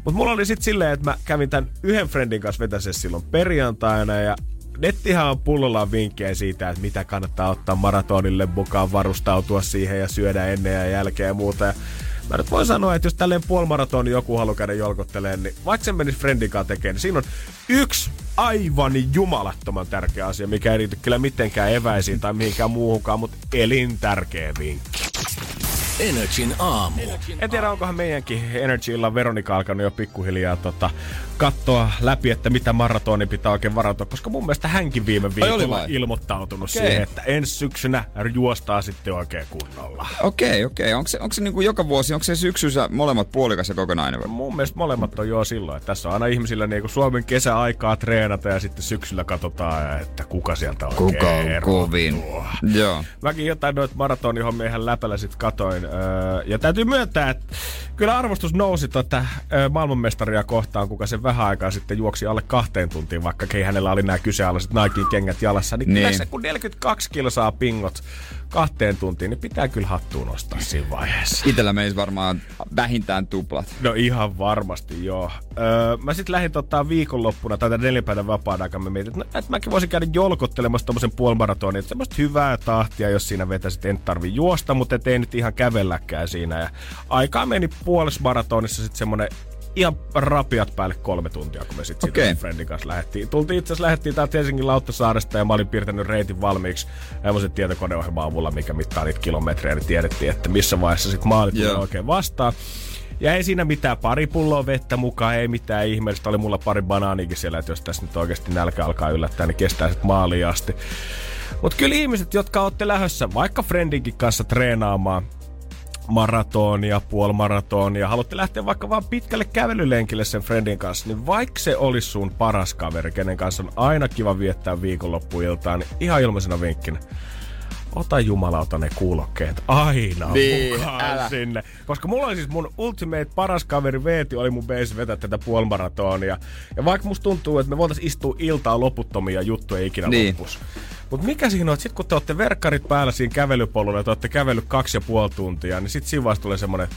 Mutta mulla oli sitten silleen, että mä kävin tämän yhden friendin kanssa vetässä silloin perjantaina ja nettihän on pullollaan vinkkejä siitä, että mitä kannattaa ottaa maratonille mukaan, varustautua siihen ja syödä ennen ja jälkeen ja muuta. Ja mä nyt voin sanoa, että jos tälleen puolimaratoni joku haluaa käydä jolkotteleen, niin vaikka sen menisi friendin kanssa tekemään, niin siinä on yksi aivan jumalattoman tärkeä asia, mikä ei liity kyllä mitenkään eväisiin tai mihinkään muuhunkaan, mutta elintärkeä vinkki. Energin aamu. En tiedä, onkohan meidänkin Energy Illan Veronika alkanut jo pikkuhiljaa tota, katsoa läpi, että mitä maratoni pitää oikein varautua, koska mun mielestä hänkin viime viikolla vai? ilmoittautunut Okei. siihen, että ensi syksynä juostaa sitten oikein kunnolla. Okei, okei. Onko se, onko se niinku joka vuosi, onko se syksyssä molemmat puolikas ja kokonainen? vai? Mun mielestä molemmat on jo silloin, että tässä on aina ihmisillä niinku Suomen kesäaikaa treenata ja sitten syksyllä katsotaan, että kuka sieltä oikein Kuka on kovin? Joo. Mäkin jotain noita maratonihommia ihan läpällä sit katoin. Ja täytyy myöntää, että kyllä arvostus nousi tuota, öö, maailmanmestaria kohtaan, kuka sen vähän aikaa sitten juoksi alle kahteen tuntiin, vaikka hänellä oli nämä kyseenalaiset Nikein kengät jalassa. Niin, niin. kyllä se kun 42 kilsaa pingot kahteen tuntiin, niin pitää kyllä hattuun nostaa siinä vaiheessa. Itellä menisi varmaan vähintään tuplat. No ihan varmasti, joo. Öö, mä sitten lähdin ottaa viikonloppuna tai neljän päivän vapaan aikaa. Mä mietin, että, no, että mäkin voisin käydä jolkottelemassa tommosen puolimaratonin. Että semmoista hyvää tahtia, jos siinä vetäisit. En tarvi juosta, mutta ei nyt ihan kävelläkään siinä. Ja aikaa meni puolessa maratonissa sitten semmonen ihan rapiat päälle kolme tuntia, kun me sitten okay. Friendin kanssa lähdettiin. Tultiin itse asiassa lähdettiin täältä Helsingin Lauttasaaresta ja mä olin piirtänyt reitin valmiiksi semmoisen tietokoneohjelman avulla, mikä mittaa niitä kilometrejä, niin tiedettiin, että missä vaiheessa sitten maalit tulee oikein vastaan. Ja ei siinä mitään pari pulloa vettä mukaan, ei mitään ihmeellistä. Oli mulla pari banaanikin siellä, että jos tässä nyt oikeasti nälkä alkaa yllättää, niin kestää sitten maaliin asti. Mutta kyllä ihmiset, jotka olette lähdössä vaikka Friendinkin kanssa treenaamaan, maratonia, puolimaratonia, haluatte lähteä vaikka vaan pitkälle kävelylenkille sen friendin kanssa, niin vaikka se olisi sun paras kaveri, kenen kanssa on aina kiva viettää viikonloppuiltaan, niin ihan ilmaisena vinkkinä ota jumalauta ne kuulokkeet aina niin, mukaan älä. sinne. Koska mulla oli siis mun ultimate paras kaveri Veeti oli mun base vetää tätä puolimaratonia. Ja vaikka musta tuntuu, että me voitais istua iltaa loputtomia juttuja ikinä niin. loppus. Mutta mikä siinä on, että sit kun te olette verkkarit päällä siinä kävelypolulla ja te olette kävellyt kaksi ja puoli tuntia, niin sit siinä vaiheessa tulee semmonen,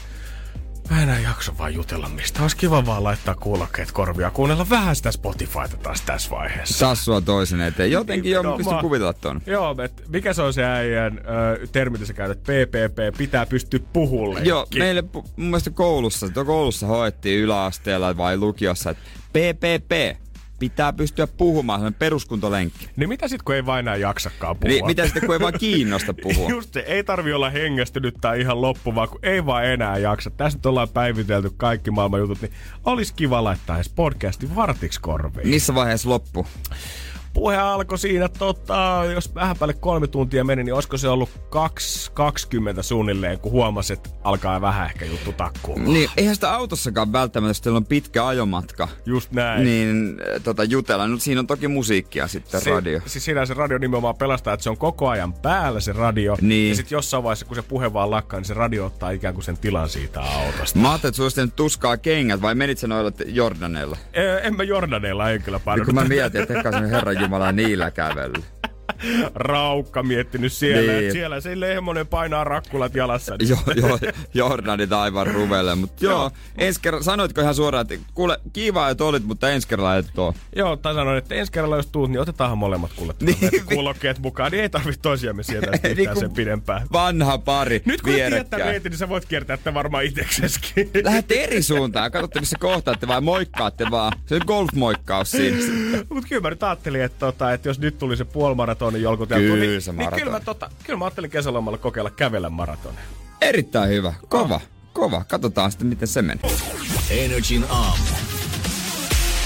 Mä enää jaksa vaan jutella mistä. Olisi kiva vaan laittaa kuulokkeet korvia kuunnella vähän sitä Spotifyta taas tässä vaiheessa. Taas sua toisen eteen. Jotenkin jo no, pysty kuvitella ton. Joo, et mikä se on se äijän ö, termi, sä käytät? PPP, pitää pystyä puhulle. Joo, meille mun mielestä koulussa, koulussa hoettiin yläasteella vai lukiossa, että PPP, pitää pystyä puhumaan, se peruskuntolenkki. Niin mitä sitten, kun ei vain enää jaksakaan puhua? Niin, mitä sitten, kun ei vaan kiinnosta <laughs> puhua? Just se, ei tarvi olla hengästynyt tai ihan loppu, vaan kun ei vaan enää jaksa. Tässä nyt ollaan päivitelty kaikki maailman jutut, niin olisi kiva laittaa edes podcasti vartiksi korviin. Missä vaiheessa loppu? Puhe alkoi siinä, tota, jos vähän päälle kolme tuntia meni, niin olisiko se ollut 2.20 suunnilleen, kun huomasi, että alkaa vähän ehkä juttu takkuu. Niin, eihän sitä autossakaan välttämättä, jos teillä on pitkä ajomatka. Just näin. Niin tota, jutella. Nyt siinä on toki musiikkia sitten, se, radio. Siis siinä se radio nimenomaan pelastaa, että se on koko ajan päällä se radio. Niin. Ja sitten jossain vaiheessa, kun se puhe vaan lakkaa, niin se radio ottaa ikään kuin sen tilan siitä autosta. Mä ajattelin, että sulla tuskaa kengät, vai menit sä noilla Jordaneilla? En mä Jordaneilla, en kyllä pannut. Niin, kun mä mietin, että herran <laughs> Jumala niillä kävellyt. Raukka miettinyt siellä, niin. siellä se lehmonen painaa rakkulat jalassa. Niin. <laughs> joo, joo, Jordanit aivan ruvelle. Mutta joo, joo. ensi kerran, sanoitko ihan suoraan, että kuule, kiva, että olit, mutta ensi kerralla et oo. Joo, tai sanoin, että ensi kerralla jos tuut, niin otetaanhan molemmat kuule niin, kuulokkeet mukaan, niin ei tarvitse toisiamme sieltä <laughs> niin sen pidempään. Vanha pari Nyt kun tietää reitin, niin sä voit kiertää että varmaan itsekseskin. <laughs> Lähdette eri suuntaan, katsotte missä kohtaatte vai moikkaatte vaan. Se on golfmoikkaus siinä. Mutta kyllä mä nyt ajattelin, että, tota, että jos nyt tuli se puolimaratonin jolkuteltu, kyllä, niin, se niin kyllä, mä, tota, kyllä mä ajattelin kesälomalla kokeilla kävellä maratonin. Erittäin hyvä. Kova. Oh. Kova. Katsotaan sitten, miten se menee. Energin aamu.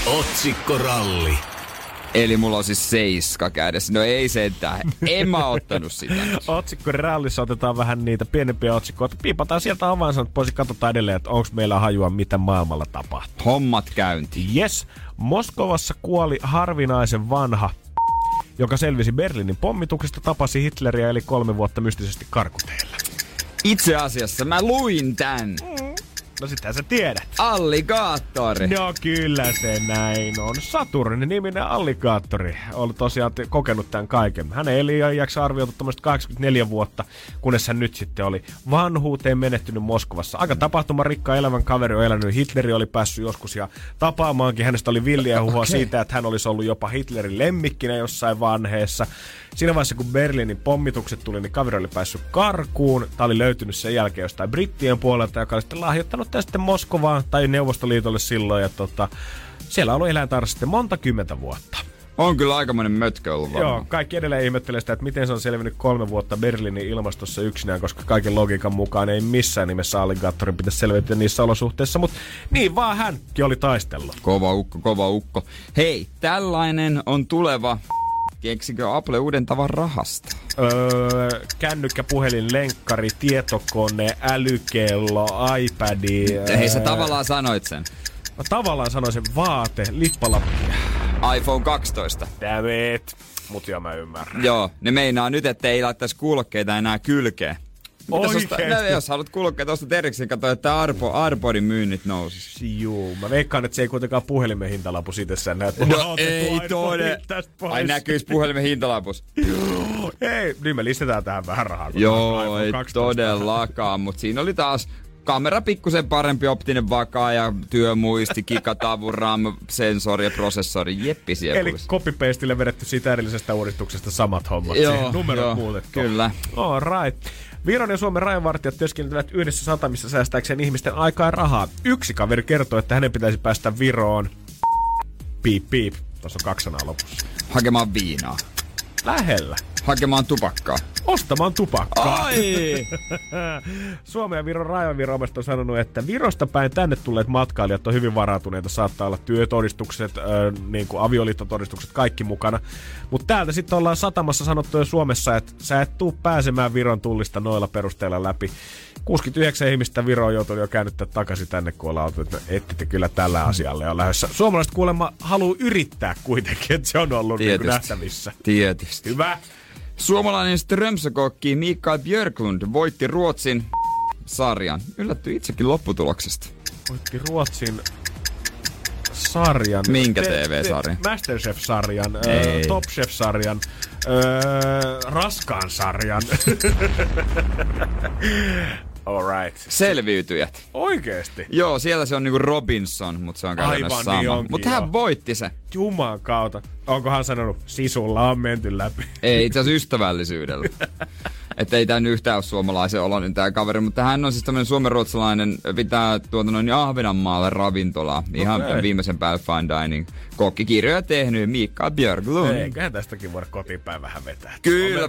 Otsikkoralli. Eli mulla on siis seiska kädessä. No ei sentään. En mä ottanut sitä. <laughs> Otsikkorallissa otetaan vähän niitä pienempiä otsikkoja. Piipataan sieltä avainsanat pois ja katsotaan edelleen, että onko meillä hajua, mitä maailmalla tapahtuu. Hommat käynti. Yes. Moskovassa kuoli harvinaisen vanha joka selvisi Berliinin pommituksesta, tapasi Hitleriä eli kolme vuotta mystisesti karkuteilla. Itse asiassa mä luin tän. Mm. No sitä sä tiedät. Alligaattori. No kyllä se näin on. Saturnin niminen alligaattori on tosiaan kokenut tämän kaiken. Hän eli jaksa arvioitu 84 vuotta, kunnes hän nyt sitten oli vanhuuteen menettynyt Moskovassa. Aika rikka elävän kaveri on elänyt. Hitleri oli päässyt joskus ja tapaamaankin. Hänestä oli villiä huhua okay. siitä, että hän olisi ollut jopa Hitlerin lemmikkinä jossain vanheessa. Siinä vaiheessa, kun Berliinin pommitukset tuli, niin kaveri oli päässyt karkuun. Tämä oli löytynyt sen jälkeen jostain brittien puolelta, joka oli sitten lahjoittanut sitten Moskovaan tai Neuvostoliitolle silloin. Ja tota, siellä on ollut eläintarha sitten monta kymmentä vuotta. On kyllä aikamoinen mötkö ollut varmaan. Joo, kaikki edelleen ihmettelee sitä, että miten se on selvinnyt kolme vuotta Berliinin ilmastossa yksinään, koska kaiken logiikan mukaan ei missään nimessä alligaattorin pitäisi selvitä niissä olosuhteissa, mutta niin vaan hänkin oli taistellut. Kova ukko, kova ukko. Hei, tällainen on tuleva Keksikö Apple uuden tavan rahasta? Öö, kännykkä, puhelin, lenkkari, tietokone, älykello, iPad. Öö... Hei, sä tavallaan sanoit sen. Mä tavallaan sanoin sen vaate, lippalappu. iPhone 12. Damn it. Mut joo, mä ymmärrän. Joo, ne meinaa nyt, että ei laittaisi kuulokkeita enää kylkeen. Oikeesti? no, jos haluat kulkea tuosta Teriksen, katsoa, että Arpo, Arborin myynnit nousis. Juu, mä veikkaan, että se ei kuitenkaan puhelimen hintalapu itsessään että No ei tode. Ai näkyis puhelimen hintalapus. <laughs> Ei, niin me lisätään tähän vähän rahaa. Joo, ei 12. todellakaan, mutta siinä oli taas kamera pikkusen parempi, optinen vakaa ja työmuisti, kikatavu, <laughs> RAM, sensori ja prosessori. Jeppi Eli siellä copy-pastille vedetty siitä edellisestä uudistuksesta samat hommat. Joo, Siihen numerot joo, muutettu. kyllä. All right. Viron ja Suomen rajavartijat työskentelevät yhdessä satamissa säästääkseen ihmisten aikaa ja rahaa. Yksi kaveri kertoo, että hänen pitäisi päästä Viroon. Piip, piip. Tuossa on kaksi sanaa lopussa. Hakemaan viinaa. Lähellä. Hakemaan tupakkaa. Ostamaan tupakkaa. Ai! <laughs> Suomen ja Viron rajanviranomaiset on sanonut, että Virosta päin tänne tulleet matkailijat on hyvin varautuneita. Saattaa olla työtodistukset, äh, niin kuin avioliittotodistukset, kaikki mukana. Mutta täältä sitten ollaan satamassa sanottu jo Suomessa, että sä et tuu pääsemään Viron tullista noilla perusteilla läpi. 69 ihmistä Viroon joutunut jo käännyttää takaisin tänne, kun ollaan oltu, että ette te kyllä tällä asialle on lähdössä. Suomalaiset kuulemma haluaa yrittää kuitenkin, että se on ollut niin Tietysti. nähtävissä. Tietysti. Hyvä. Suomalainen Strömsökokki Mikael Björklund voitti Ruotsin sarjan. Yllättyi itsekin lopputuloksesta. voitti Ruotsin sarjan. Minkä TV-sarjan? te- Masterchef-sarjan, Ei. Top Chef-sarjan, Raskaan sarjan. <laughs> Alright. Selviytyjät. Oikeesti? Joo, siellä se on niinku Robinson, mutta se on käytännössä Aivan, sama. niin onkin, mutta hän voitti se. Juman kautta. Onkohan sanonut, sisulla on menty läpi. Ei itse asiassa ystävällisyydellä. <laughs> Että ei nyt yhtään ole suomalaisen oloinen tää kaveri, mutta hän on siis tämmönen suomenruotsalainen, pitää tuota noin Ahvenanmaalle ravintolaa. Ihan Okei. viimeisen päälle fine dining. Kokkikirjoja tehnyt Mikael Björklund. Eiköhän tästäkin voida kotiinpäin vähän vetää. Kyllä,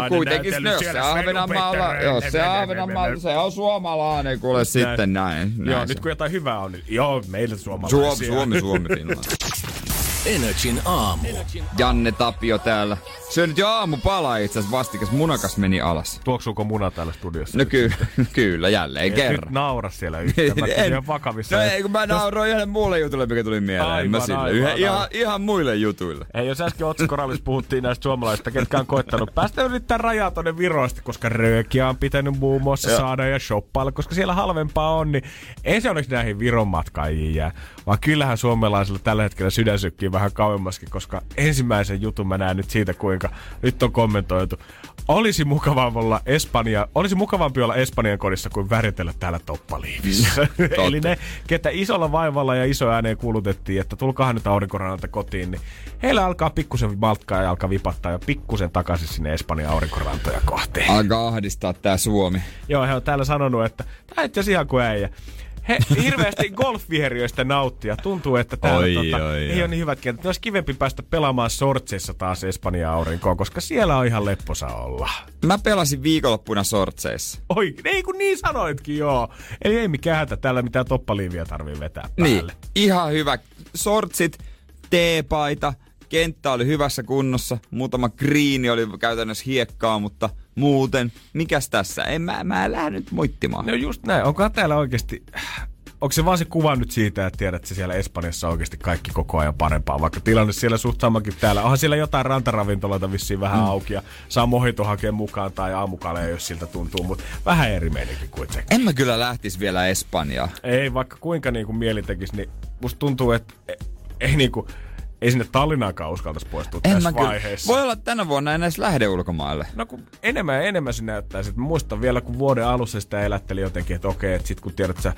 no kuitenkin jos se Ahvenanmaalla, jos se Ahvenanmaalla, se on suomalainen, kuule sitten näin. näin Joo, nyt kun jotain hyvää on, niin joo, meille on. suomalaisia. Suomi, Suomi, Suomi, Finland. Energin aamu. Janne Tapio täällä. Se nyt jo aamupala itse asiassa vastikas munakas meni alas. Tuoksuuko muna täällä studiossa? No ky- <laughs> kyllä, jälleen Et kerran. nyt naura siellä yhtään. Mä <laughs> en, vakavissa. No ei, kun mä nauroin yhden muulle jutulle, mikä tuli mieleen. Aivan, mä sille. aivan, Yhden, aivan. ihan, ihan muille jutuille. Ei, jos äsken otsikorallissa puhuttiin näistä suomalaisista, ketkä on koittanut päästä yrittää rajaa tonne Virosta, koska röökiä on pitänyt muun muassa Joo. saada ja shoppailla, koska siellä halvempaa on, niin ei se onneksi näihin Viron matkaajiin jää. Vaan kyllähän suomalaisilla tällä hetkellä sydän sykkii vähän kauemmaskin, koska ensimmäisen jutun mä näen nyt siitä, kuinka nyt on kommentoitu. Olisi mukavaa olla Espanja, olisi mukavampi olla Espanjan kodissa kuin väritellä täällä toppaliivissä. <laughs> Eli ne, ketä isolla vaivalla ja iso ääneen kuulutettiin, että tulkaahan nyt aurinkorannalta kotiin, niin heillä alkaa pikkusen maltkaa ja alkaa vipattaa ja pikkusen takaisin sinne Espanjan aurinkorantoja kohteen. Alkaa ahdistaa tää Suomi. Joo, he on täällä sanonut, että tämä itse ihan kuin äijä. He hirveästi golfviheriöistä nauttia. Tuntuu, että täällä Oi, tota, oi, ei oi. ole niin hyvät kentät. Olisi kivempi päästä pelaamaan sortseissa taas Espanjan aurinkoon, koska siellä on ihan lepposa olla. Mä pelasin viikonloppuna sortseissa. Oi, ei kun niin sanoitkin, joo. Eli ei mikään hätä, täällä mitään toppaliiviä tarvii vetää Niin, päälle. ihan hyvä. Sortsit, teepaita, kenttä oli hyvässä kunnossa. Muutama griini oli käytännössä hiekkaa, mutta muuten, mikäs tässä? En mä, mä en lähde nyt moittimaan. No just näin. Onkohan täällä oikeasti... Onko se vaan se kuva nyt siitä, että tiedät, että se siellä Espanjassa on oikeasti kaikki koko ajan parempaa, vaikka tilanne siellä suht samakin täällä. Onhan siellä jotain rantaravintoloita vissiin vähän mm. auki ja saa mohito hakea mukaan tai aamukaleja, jos siltä tuntuu, mutta vähän eri meininki kuin se. En mä kyllä lähtis vielä Espanjaan. Ei, vaikka kuinka niin kuin mieli tekisi, niin musta tuntuu, että ei, ei, niin kuin, ei sinne Tallinnaakaan uskaltaisi poistua En tässä kyllä. vaiheessa. Voi olla, että tänä vuonna en edes lähde ulkomaille. No kun enemmän ja enemmän se näyttää. Sitten muistan vielä, kun vuoden alussa sitä elätteli jotenkin, että okei, että sit kun tiedät, että sä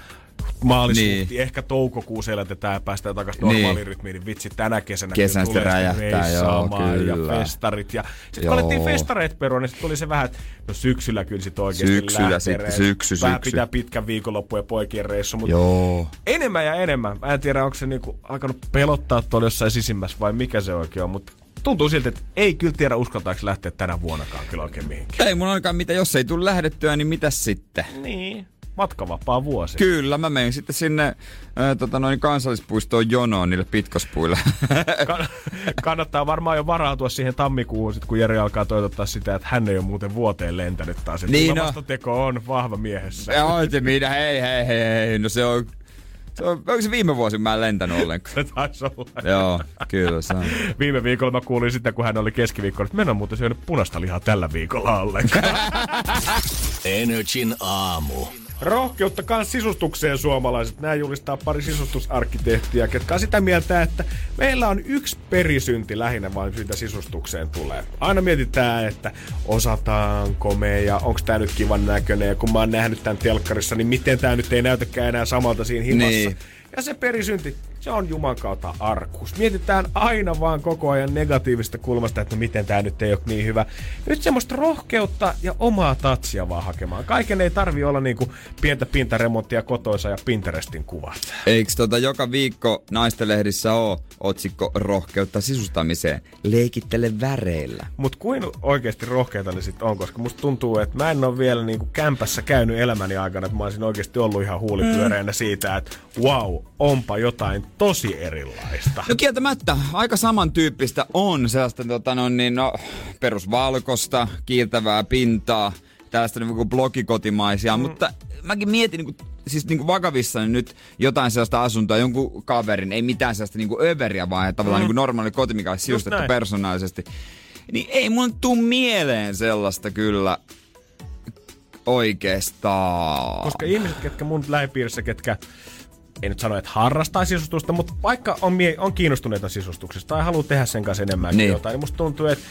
maalishuhti, Niin. ehkä toukokuussa elätetään ja päästään takaisin Niin. normaalirytmiin, niin vitsi tänä kesänä Kesän sitten tulee räjähtää, joo, ja kyllä. festarit. Ja sitten kun alettiin festareet perua, niin sitten tuli se vähän, että no syksyllä kyllä sit oikeasti Syksyllä lähtee sitten, syksy, Vähän syksy. pitää pitkän viikonloppu ja poikien reissu, mutta Joo. enemmän ja enemmän. Mä en tiedä, onko se niinku alkanut pelottaa tuolla jossain sisimmässä vai mikä se oikein on, mutta tuntuu siltä, että ei kyllä tiedä uskaltaako lähteä tänä vuonnakaan kyllä oikein mihinkään. Ei mun ainakaan mitä, jos ei tule lähdettyä, niin mitäs sitten? Niin, matkavapaa vuosi. Kyllä, mä menen sitten sinne ää, tota, noin kansallispuistoon jonoon niille pitkospuille. <laughs> Ka- kannattaa varmaan jo varautua siihen tammikuuhun, sit kun Jere alkaa toivottaa sitä, että hän ei ole muuten vuoteen lentänyt taas. Niin on. vastoteko on vahva miehessä. ja oitte minä, hei, hei, hei, hei. No se on, se on, onko se viime vuosi, mä en lentänyt ollenkaan? <laughs> Se taisi olla. Joo, kyllä se on. <laughs> Viime viikolla mä kuulin sitä, kun hän oli keskiviikkona, että mennä muuten syönyt punaista lihaa tällä viikolla ollenkaan. Energin aamu. Rohkeutta kans sisustukseen suomalaiset. Nämä julistaa pari sisustusarkkitehtiä, ketkä on sitä mieltä, että meillä on yksi perisynti lähinnä vain syytä sisustukseen tulee. Aina mietitään, että osataanko me ja onko tämä nyt kivan näköinen. Ja kun mä oon nähnyt tämän telkkarissa, niin miten tämä nyt ei näytäkään enää samalta siinä himassa. Niin. Ja se perisynti, se on Juman kautta arkuus. Mietitään aina vaan koko ajan negatiivista kulmasta, että no miten tämä nyt ei ole niin hyvä. Nyt semmoista rohkeutta ja omaa tatsia vaan hakemaan. Kaiken ei tarvi olla niinku pientä pintaremonttia kotoisa ja Pinterestin kuvat. Eikö tota joka viikko naistenlehdissä oo otsikko rohkeutta sisustamiseen? Leikittele väreillä. Mut kuin oikeasti rohkeita ne sitten on, koska musta tuntuu, että mä en ole vielä niinku kämpässä käynyt elämäni aikana, että mä olisin oikeasti ollut ihan huulipyöreänä siitä, että wow, onpa jotain tosi erilaista. No kieltämättä, aika samantyyppistä on sellaista tota, no, niin, no, perusvalkosta, kiiltävää pintaa, tällaista niin kuin blogikotimaisia, mm. mutta mäkin mietin niin kuin, siis niin kuin vakavissani nyt jotain sellaista asuntoa, jonkun kaverin, ei mitään sellaista niin kuin överiä, vaan tavallaan mm. niin kuin normaali koti, mikä olisi sisustettu näin. persoonallisesti. Niin ei mun tuu mieleen sellaista kyllä oikeastaan. Koska ihmiset, ketkä mun lähipiirissä, ketkä ei nyt sano, että harrastaa sisustusta, mutta vaikka on, mie- on kiinnostuneita sisustuksesta tai haluaa tehdä sen kanssa enemmän Niin. niin. jotain, niin musta tuntuu, että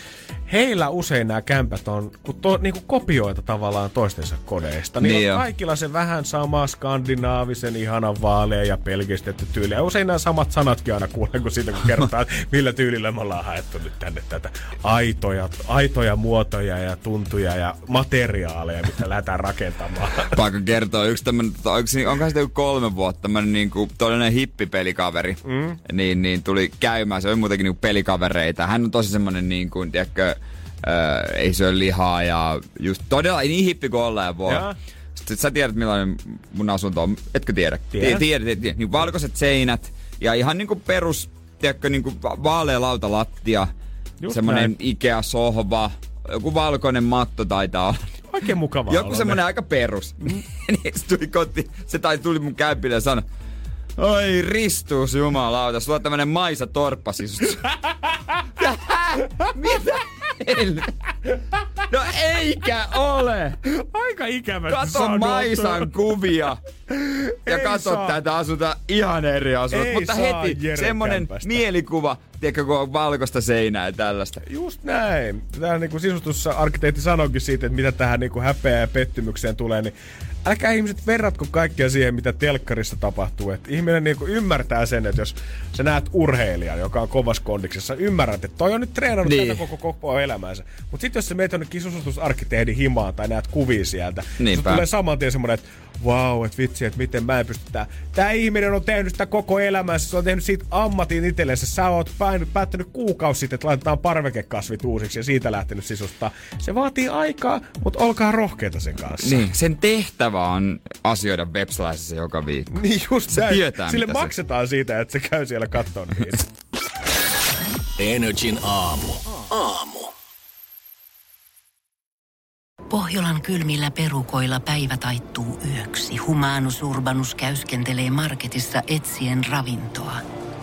heillä usein nämä kämpät on kun to, niinku kopioita tavallaan toistensa kodeista. Niin, Niin niin on. on kaikilla se vähän sama skandinaavisen, ihanan vaalea ja pelkistetty tyyli. Ja usein nämä samat sanatkin aina kuulen, kun siitä kun kerrotaan, <laughs> millä tyylillä me ollaan haettu nyt tänne tätä aitoja, aitoja muotoja ja tuntuja ja materiaaleja, mitä lähdetään rakentamaan. Pakko kertoa yksi tämmönen, tota, onko, se- onko se kolme vuotta tämmönen niinku todellinen hippipelikaveri, mm. niin, niin tuli käymään, se oli muutenkin niinku pelikavereita. Hän on tosi semmonen niinku, tiedätkö, äh, ei syö lihaa ja just todella ei niin hippi kuin ollaan voi. Jaa. Sitten sä tiedät millainen mun asunto on, etkö tiedä? Tiedät, tiedät, tiedät. Niin valkoiset seinät ja ihan niinku perus, tiedätkö, niinku va- vaalea lautalattia, semmonen. Ikea-sohva, joku valkoinen matto taitaa olla. Oikein mukavaa Joku semmonen ne. aika perus. <laughs> niin se tuli koti, se tai tuli mun kämpille ja sanoi, Oi ristuus jumalauta, sulla on tämmönen Maisa torppasisustus. <laughs> Mitä? No eikä ole! Aika ikävä. Kato Maisan kuvia ja Ei kato saa. tätä asunta ihan eri asunto. Ei Mutta saa heti semmonen kämpästä. mielikuva, tiedätkö, kun on valkoista seinää ja tällaista. Just näin. Tämä niin sisustussa arkkitehti sanoikin siitä, että mitä tähän niin häpeään ja pettymykseen tulee, niin älkää ihmiset verratko kaikkea siihen, mitä telkkarissa tapahtuu. Että ihminen niin ymmärtää sen, että jos sä näet urheilijan, joka on kovassa kondiksessa, ymmärrät, että toi on nyt treenannut Niin. tätä koko, koko elämänsä. Mutta sitten jos sä meet jonnekin sisustusarkkitehdin himaan tai näet kuvia sieltä, niin Niinpä. tulee saman tien semmoinen, että vau, että vitsi, että miten mä en pysty tää. Tää ihminen on tehnyt sitä koko elämänsä, se on tehnyt siitä ammatin itsellensä. Sä oot päänyt, päättänyt kuukausi sitten, että laitetaan parvekekasvit uusiksi ja siitä lähtenyt sisustaa. Se vaatii aikaa, mutta olkaa rohkeita sen kanssa. Niin, sen tehtävä on asioida webslaisessa joka viikko. Niin just Se näin. tietää, Sille mitä se- maksetaan siitä, että se käy siellä kattoon niitä. Energin aamu. Aamu. Pohjolan kylmillä perukoilla päivä taittuu yöksi. Humanus Urbanus käyskentelee marketissa etsien ravintoa.